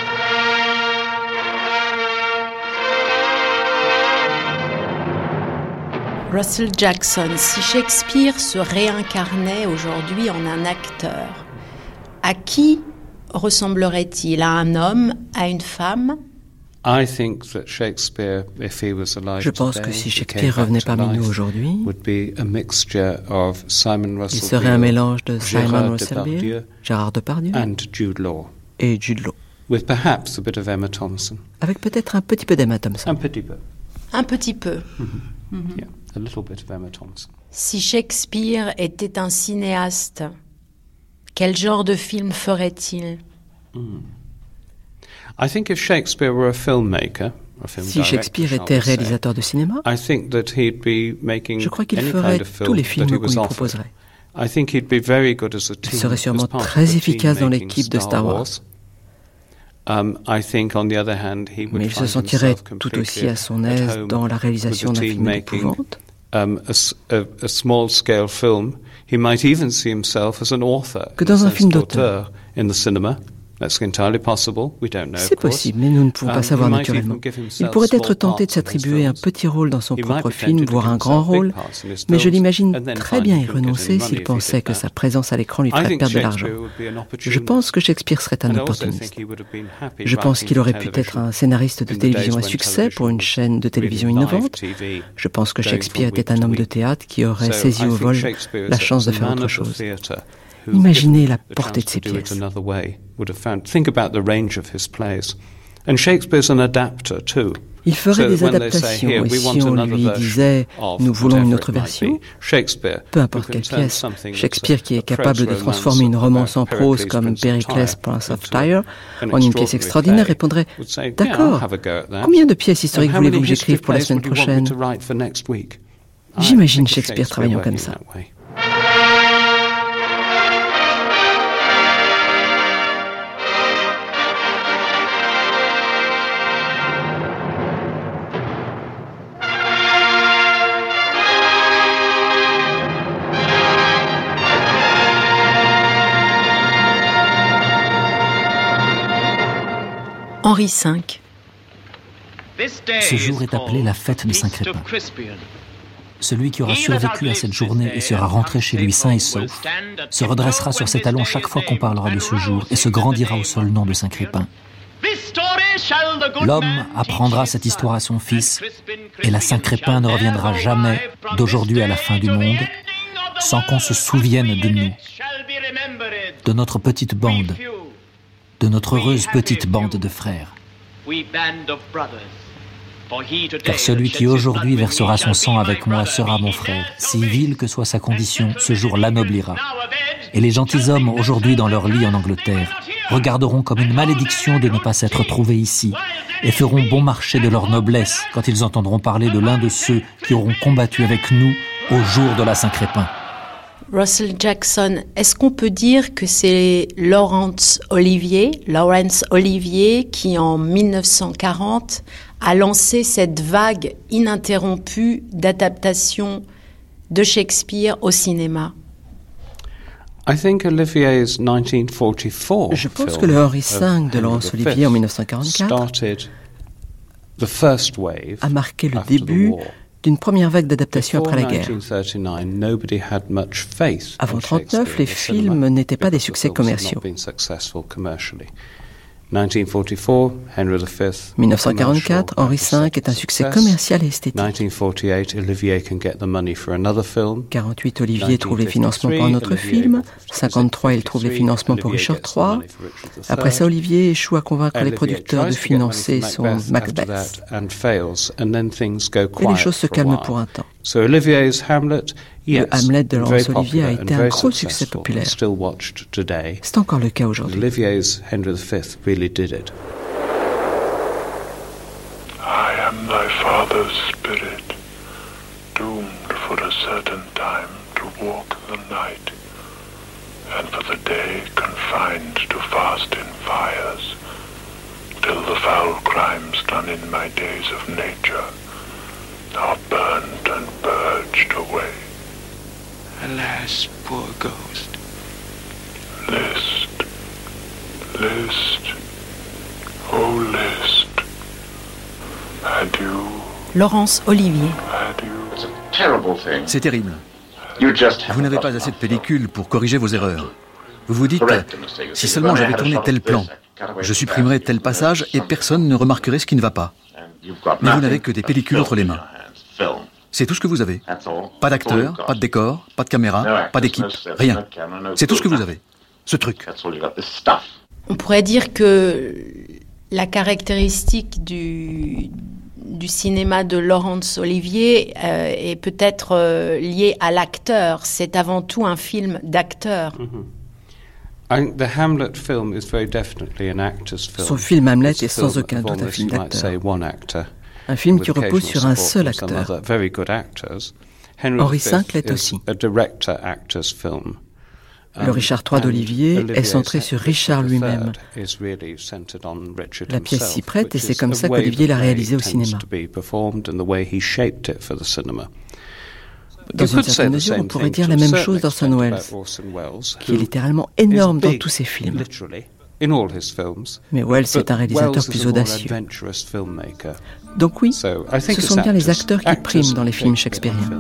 Russell Jackson, si Shakespeare se réincarnait aujourd'hui en un acteur, à qui ressemblerait-il? À un homme? À une femme? Je pense que si Shakespeare revenait parmi nous aujourd'hui, il serait un mélange de Simon Russell Beer, Gérard Depardieu et Jude Law. Avec peut-être un petit peu d'Emma Thompson. Un petit peu. Un petit peu. Si Shakespeare était un cinéaste, quel genre de film ferait-il? Hmm. Si Shakespeare était réalisateur de cinéma, je crois qu'il ferait tous les films qu'on lui proposerait. Il serait sûrement très efficace dans l'équipe de Star Wars. Um, Mais il se sentirait tout aussi à son aise dans la réalisation d'un film d'épouvante. Um, que dans un film d'auteur. C'est possible, mais nous ne pouvons pas um, savoir naturellement. Il pourrait être tenté de s'attribuer un petit rôle dans son propre film, voire un grand rôle, mais je l'imagine très bien y renoncer s'il pensait que sa présence à l'écran lui ferait perdre de l'argent. Je pense que Shakespeare serait un opportuniste. Je pense qu'il aurait pu être un scénariste de télévision à succès pour une chaîne de télévision innovante. Je pense que Shakespeare était un homme de théâtre qui aurait saisi au vol la chance de faire autre chose. Imaginez la portée de ses pièces. Il ferait des adaptations et si on lui disait nous voulons une autre version, peu importe quelle pièce, Shakespeare qui est capable de transformer une romance en prose comme Pericles Prince of Tyre en une pièce extraordinaire répondrait D'accord, combien de pièces historiques voulez-vous que j'écrive pour la semaine prochaine J'imagine Shakespeare travaillant comme ça. Henri V. Ce jour est appelé la fête de Saint-Crépin. Celui qui aura survécu à cette journée et sera rentré chez lui sain et sauf se redressera sur ses talons chaque fois qu'on parlera de ce jour et se grandira au seul nom de Saint-Crépin. L'homme apprendra cette histoire à son fils et la Saint-Crépin ne reviendra jamais d'aujourd'hui à la fin du monde sans qu'on se souvienne de nous, de notre petite bande, de notre heureuse petite bande de frères. Car celui qui aujourd'hui versera son sang avec moi sera mon frère. Si vil que soit sa condition, ce jour l'anoblira. Et les gentilshommes, aujourd'hui dans leur lit en Angleterre, regarderont comme une malédiction de ne pas s'être trouvés ici, et feront bon marché de leur noblesse quand ils entendront parler de l'un de ceux qui auront combattu avec nous au jour de la Saint-Crépin. Russell Jackson, est-ce qu'on peut dire que c'est Laurence Olivier, Laurence Olivier qui en 1940 a lancé cette vague ininterrompue d'adaptation de Shakespeare au cinéma? Je pense que le Henri V de Laurence Olivier en 1944 a marqué le début d'une première vague d'adaptation après la guerre. Avant 1939, les films n'étaient pas des succès commerciaux. 1944, Henri V est un succès commercial et esthétique. 48, Olivier trouve les financements pour un autre film. 53, il trouve les financements pour Richard III. Après ça, Olivier échoue à convaincre les producteurs de financer son Macbeth. Et les choses se calment pour un temps. Le Hamlet de Laurence Olivier a été un gros succès populaire. C'est encore le cas aujourd'hui. Olivier's Henry V really did it. I am thy father's spirit, doomed for a certain time to walk the night, and for the day confined to fast in fires, till the foul crimes done in my days of nature are burned and purged away. Alas, poor ghost. List, list, oh list. Adieu. Laurence Olivier. C'est terrible. Vous n'avez pas assez de pellicule pour corriger vos erreurs. Vous vous dites, si seulement j'avais tourné tel plan, je supprimerais tel passage et personne ne remarquerait ce qui ne va pas. Mais vous n'avez que des pellicules entre les mains. C'est tout ce que vous avez. Pas d'acteur, pas de décor, pas de caméra, pas d'équipe, rien. C'est tout ce que vous avez. Ce truc. On pourrait dire que la caractéristique du, du cinéma de Laurence Olivier euh, est peut-être euh, liée à l'acteur. C'est avant tout un film d'acteur. Son film Hamlet est sans aucun doute un film d'acteur. Un film qui repose sur un seul acteur. Henry V l'est aussi. Le Richard III d'Olivier est centré sur Richard lui-même. La pièce s'y prête et c'est comme ça qu'Olivier l'a réalisé au cinéma. Dans une certaine mesure, on pourrait dire la même chose d'Orson Welles, qui est littéralement énorme dans tous ses films. Mais Welles est un réalisateur plus audacieux. Donc oui, ce sont bien les acteurs qui priment dans les films shakespeariens.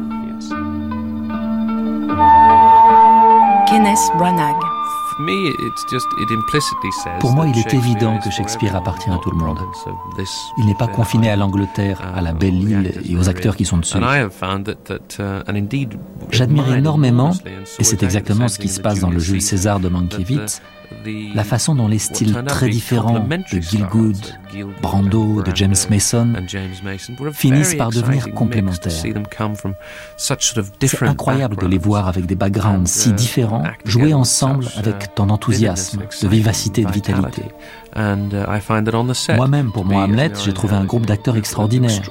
Kenneth Branagh. Pour moi, il est évident que Shakespeare appartient à tout le monde. Il n'est pas confiné à l'Angleterre, à la belle île et aux acteurs qui sont dessus. Uh, J'admire énormément, et c'est exactement ce qui se passe dans le Jules César de Mankiewicz, la façon dont les styles très différents de Gilgood, Brando, de James Mason finissent par devenir complémentaires. C'est incroyable de les voir avec des backgrounds si différents jouer ensemble avec tant d'enthousiasme, de vivacité et de vitalité. Moi-même, pour moi, Hamlet, j'ai trouvé un groupe d'acteurs extraordinaires.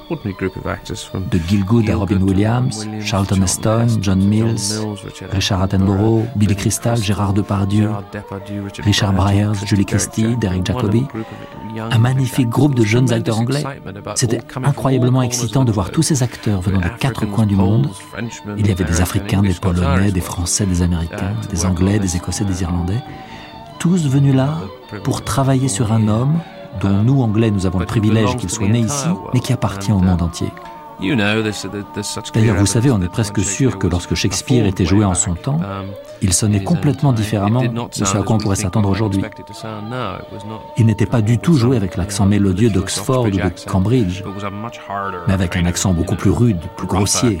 De Gilgood à Robin Williams, Charlton Heston, John Mills, Richard Attenborough, Billy Crystal, Gérard Depardieu, Richard Byers, Julie Christie, Derek Jacobi. Un magnifique groupe de jeunes acteurs anglais. C'était incroyablement excitant de voir tous ces acteurs venant de quatre coins du monde. Il y avait des Africains, des Polonais, des Français, des Américains, des Anglais, des Écossais, des Irlandais tous venus là pour travailler sur un homme dont nous, Anglais, nous avons le privilège qu'il soit né ici, mais qui appartient au monde entier. D'ailleurs, vous savez, on est presque sûr que lorsque Shakespeare était joué en son temps, il sonnait complètement différemment de ce à quoi on pourrait s'attendre aujourd'hui. Il n'était pas du tout joué avec l'accent mélodieux d'Oxford ou de Cambridge, mais avec un accent beaucoup plus rude, plus grossier,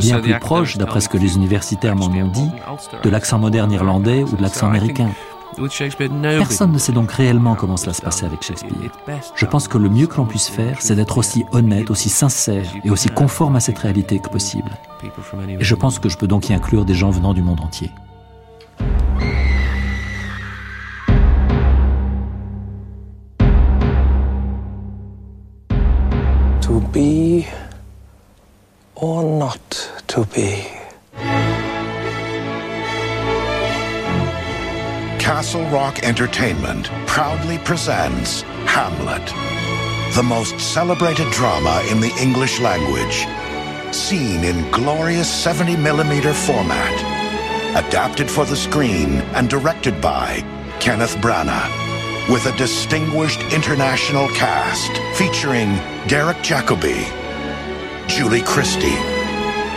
bien plus proche, d'après ce que les universitaires m'en ont dit, de l'accent moderne irlandais ou de l'accent américain. Personne ne sait donc réellement comment cela se passait avec Shakespeare. Je pense que le mieux que l'on puisse faire, c'est d'être aussi honnête, aussi sincère et aussi conforme à cette réalité que possible. Et je pense que je peux donc y inclure des gens venant du monde entier. To be or not to be. Castle Rock Entertainment proudly presents Hamlet, the most celebrated drama in the English language, seen in glorious 70 millimeter format, adapted for the screen and directed by Kenneth Branagh, with a distinguished international cast featuring Derek Jacobi, Julie Christie,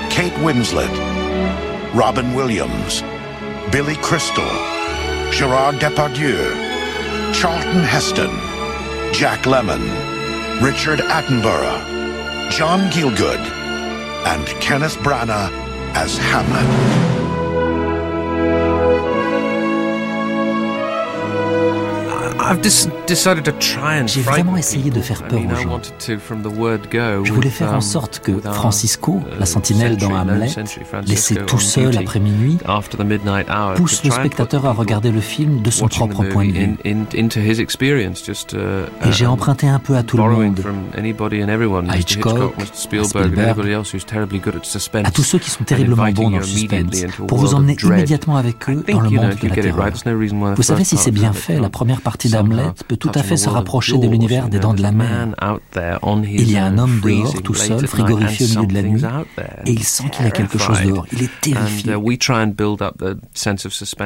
Kate Winslet, Robin Williams, Billy Crystal, Gerard Depardieu, Charlton Heston, Jack Lemmon, Richard Attenborough, John Gielgud, and Kenneth Branagh as Hamlet. J'ai vraiment essayé de faire peur aux gens. Je voulais faire en um, sorte que Francisco, la sentinelle dans Hamlet, laissé tout seul après minuit, pousse le spectateur à regarder le film de son propre point de vue. Et j'ai emprunté un peu à tout le monde, à Hitchcock, à Spielberg, à tous ceux qui sont terriblement bons dans le suspense, pour vous emmener immédiatement avec eux dans le monde de la terreur. Vous savez, si c'est bien fait, la première partie d'Hamlet peut tout à fait se rapprocher de l'univers des Dents de la Mer. Il y a un homme dehors, tout seul, frigorifié au milieu de la nuit, et il sent qu'il y a quelque chose dehors. Il est terrifié.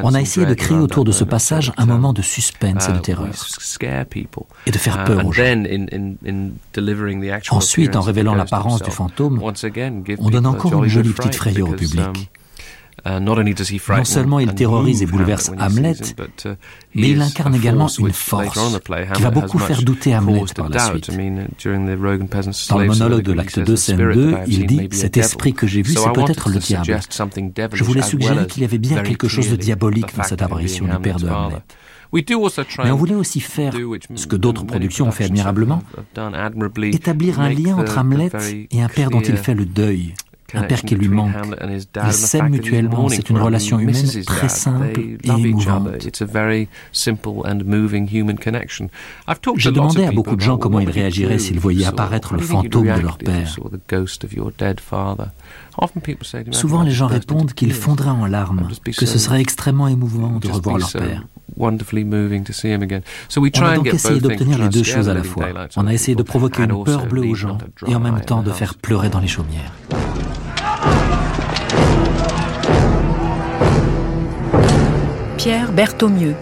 On a essayé de créer autour de ce passage un moment de suspense et de terreur, et de faire peur aux gens. Ensuite, en révélant l'apparence du fantôme, on donne encore une jolie petite frayeur au public. Uh, non seulement il terrorise et bouleverse Hamlet, uh, mais il incarne également une force qui va beaucoup faire douter Hamlet par la suite. Dans le monologue de l'acte 2, scène 2, il dit « Cet esprit que j'ai vu, c'est peut-être le diable. Je voulais suggérer qu'il y avait bien quelque chose de diabolique dans cette apparition du père de Hamlet. Mais on voulait aussi faire ce que d'autres productions ont fait admirablement, établir un lien entre Hamlet et un père dont il fait le deuil, un père qui lui manque. Ils s'aiment mutuellement, c'est une relation humaine très simple et émouvante. J'ai demandé à beaucoup de gens comment ils réagiraient s'ils voyaient apparaître le fantôme de leur père. Souvent, les gens répondent qu'ils fondraient en larmes, que ce serait extrêmement émouvant de revoir leur père. On a donc essayé d'obtenir les deux choses à la fois. On a essayé de provoquer une peur bleue aux gens et en même temps de faire pleurer dans les chaumières. Pierre Berthaumieux.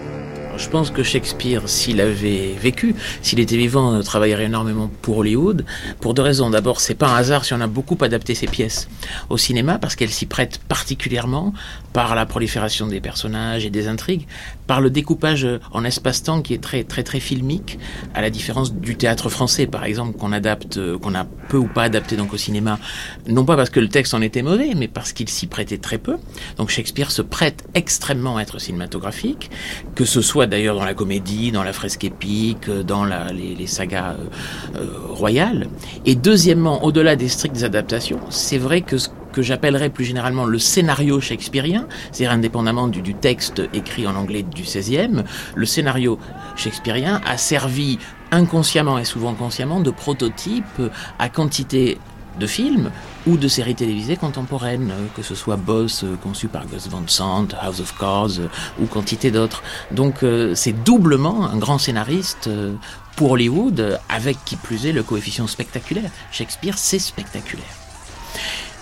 Je pense que Shakespeare, s'il avait vécu, s'il était vivant, travaillerait énormément pour Hollywood, pour deux raisons. D'abord, c'est pas un hasard si on a beaucoup adapté ses pièces au cinéma, parce qu'elles s'y prêtent particulièrement par la prolifération des personnages et des intrigues, par le découpage en espace-temps qui est très très très filmique, à la différence du théâtre français par exemple qu'on adapte, qu'on a peu ou pas adapté donc au cinéma, non pas parce que le texte en était mauvais, mais parce qu'il s'y prêtait très peu. Donc Shakespeare se prête extrêmement à être cinématographique, que ce soit d'ailleurs dans la comédie, dans la fresque épique, dans la, les, sagas euh, euh, royales. Et deuxièmement, au-delà des strictes adaptations, c'est vrai que ce que j'appellerais plus généralement le scénario shakespearien, c'est-à-dire indépendamment du, texte écrit en anglais du XVIe, le scénario shakespearien a servi inconsciemment et souvent consciemment de prototype à quantité de films ou de séries télévisées contemporaines, que ce soit Boss euh, conçu par Gus Van Sant, House of Cards euh, ou quantité d'autres. Donc euh, c'est doublement un grand scénariste pour Hollywood, avec qui plus est le coefficient spectaculaire. Shakespeare, c'est spectaculaire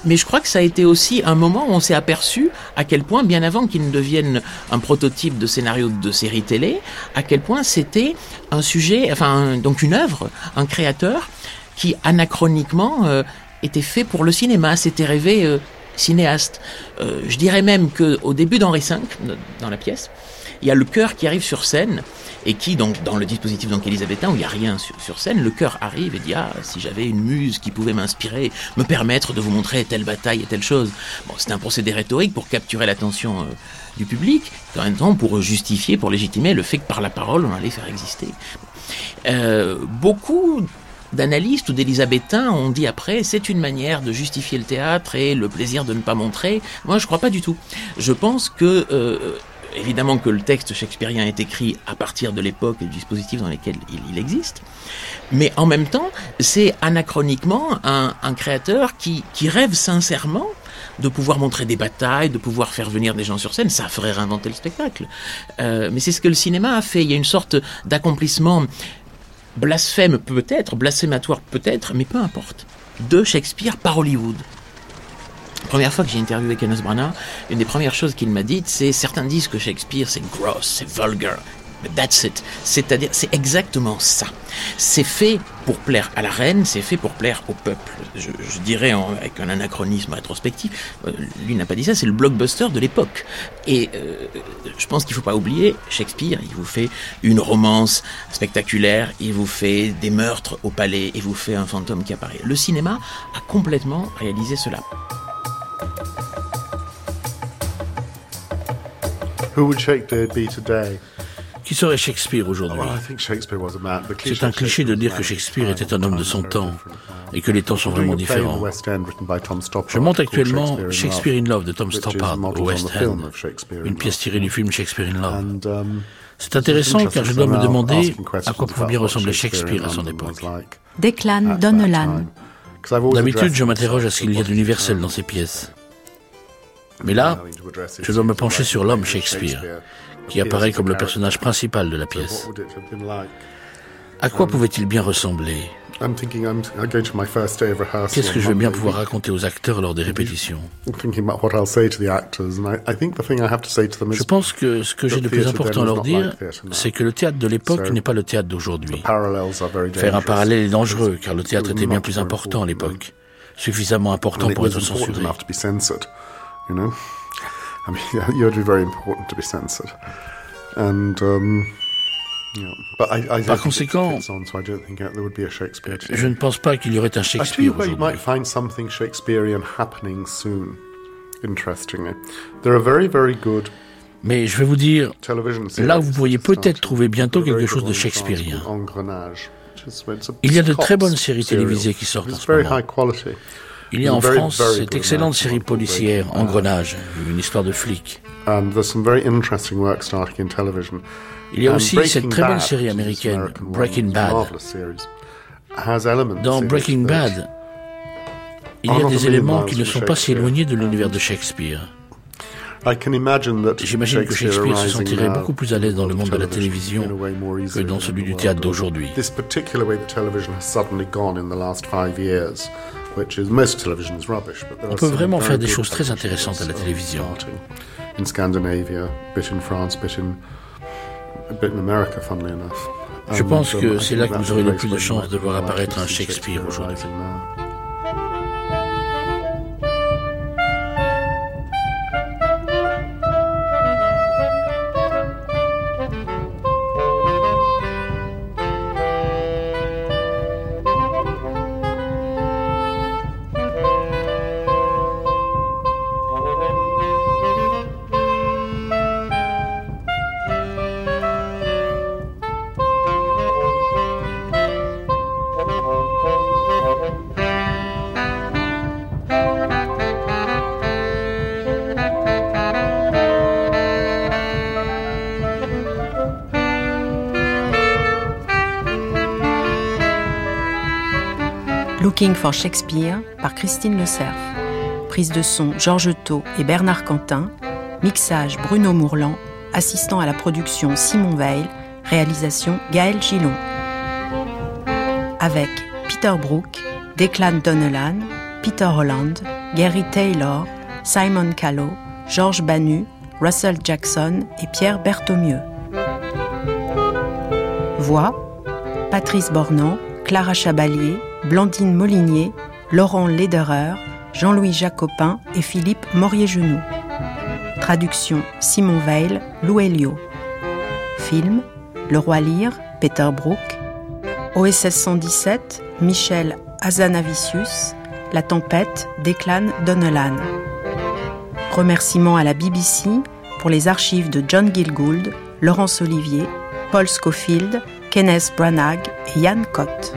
mais je crois que ça a été aussi un moment où on s'est aperçu à quel point, bien avant qu'il ne devienne un prototype de scénario de série télé, à quel point c'était un sujet, enfin donc une œuvre, un créateur qui anachroniquement euh, était fait pour le cinéma, s'était rêvé euh, cinéaste. Euh, je dirais même que au début d'Henri V, dans la pièce, il y a le chœur qui arrive sur scène et qui, dans le dispositif donc élisabétain, où il n'y a rien sur, scène, le cœur arrive et dit Ah, si j'avais une muse qui pouvait m'inspirer, me permettre de vous montrer telle bataille et telle chose. Bon, c'est un procédé rhétorique pour capturer l'attention euh, du public, en même temps pour justifier, pour légitimer le fait que par la parole, on allait faire exister. Euh, beaucoup d'analystes ou d'élisabétains ont dit après c'est une manière de justifier le théâtre et le plaisir de ne pas montrer. Moi je crois pas du tout. Je pense que euh, évidemment que le texte shakespearien est écrit à partir de l'époque et du dispositif dans lequel il, existe, mais en même temps, c'est anachroniquement un, créateur qui, rêve sincèrement de pouvoir montrer des batailles, de pouvoir faire venir des gens sur scène, ça ferait réinventer le spectacle. Euh, mais c'est ce que le cinéma a fait. Il y a une sorte d'accomplissement blasphème peut-être, blasphématoire peut-être, mais peu importe, de Shakespeare par Hollywood première fois que j'ai interviewé Kenneth Branagh, une des premières choses qu'il m'a dites, c'est certains disent que Shakespeare c'est gross, c'est vulgar. That's it. C'est-à-dire, c'est exactement ça. C'est fait pour plaire à la reine, c'est fait pour plaire au peuple. Je, dirais avec un anachronisme rétrospectif, euh, lui n'a pas dit ça, c'est le blockbuster de l'époque. Et euh, je pense qu'il ne faut pas oublier, Shakespeare, il vous fait une romance spectaculaire, il vous fait des meurtres au palais, il vous fait un fantôme qui apparaît. Le cinéma a complètement réalisé cela. Who would Shakespeare be today? Qui serait Shakespeare aujourd'hui C'est un cliché de dire que Shakespeare était un homme de son temps et que les temps sont vraiment différents. Je monte actuellement Shakespeare in Love de Tom Stoppard au West End, une pièce tirée du film Shakespeare in Love. C'est intéressant car je dois me demander à quoi pouvait bien ressembler Shakespeare à son époque. Declan Donnellan. D'habitude, je m'interroge à ce qu'il y a d'universel dans ces pièces. Mais là, je dois me pencher sur l'homme Shakespeare, qui apparaît comme le personnage principal de la pièce. À quoi pouvait-il bien ressembler? Qu'est-ce que je vais bien pouvoir raconter aux acteurs lors des répétitions? Je pense que ce que j'ai de plus important à leur dire, c'est que le théâtre de l'époque n'est pas le théâtre d'aujourd'hui. Faire un parallèle est dangereux, car le théâtre était bien plus important à l'époque, suffisamment important pour être censuré. I mean, *laughs* you're very important to be censored, and um, Par conséquent, je ne pense pas qu'il y aurait un Shakespeare aujourd'hui. Mais je vais vous dire, là vous pourriez peut-être trouver bientôt quelque chose de shakespearien. Il y a de très bonnes séries télévisées qui sortent en ce moment. Il y a en France cette excellente série policière, Engrenage, une histoire de flic. Il y a aussi cette très bonne série américaine, Breaking Bad. Dans Breaking Bad, il y a des éléments qui ne sont pas si éloignés de l'univers de Shakespeare. J'imagine que Shakespeare se sentirait beaucoup plus à l'aise dans le monde de la télévision que dans celui du théâtre d'aujourd'hui. On peut vraiment faire des choses très intéressantes à la télévision. Je pense que um, c'est là que vous aurez le plus de chances de voir apparaître un Shakespeare aujourd'hui. Shakespeare par Christine Le Cerf. Prise de son Georges Thau et Bernard Quentin. Mixage Bruno Mourlan. Assistant à la production Simon Veil. Réalisation Gaël Gillon. Avec Peter Brook, Declan Donnellan, Peter Holland, Gary Taylor, Simon Callow, Georges Banu, Russell Jackson et Pierre Berthaumieux. Voix Patrice Bornand, Clara Chabalier, Blandine Molinier, Laurent Lederer, Jean-Louis Jacopin et Philippe Morier-Genoux. Traduction Simon Veil, Lou Film Le Roi Lyre, Peter Brook. OSS 117, Michel Azanavicius. La tempête, Declan Donnellan. Remerciements à la BBC pour les archives de John Gilgould, Laurence Olivier, Paul Schofield, Kenneth Branagh et Yann Cott.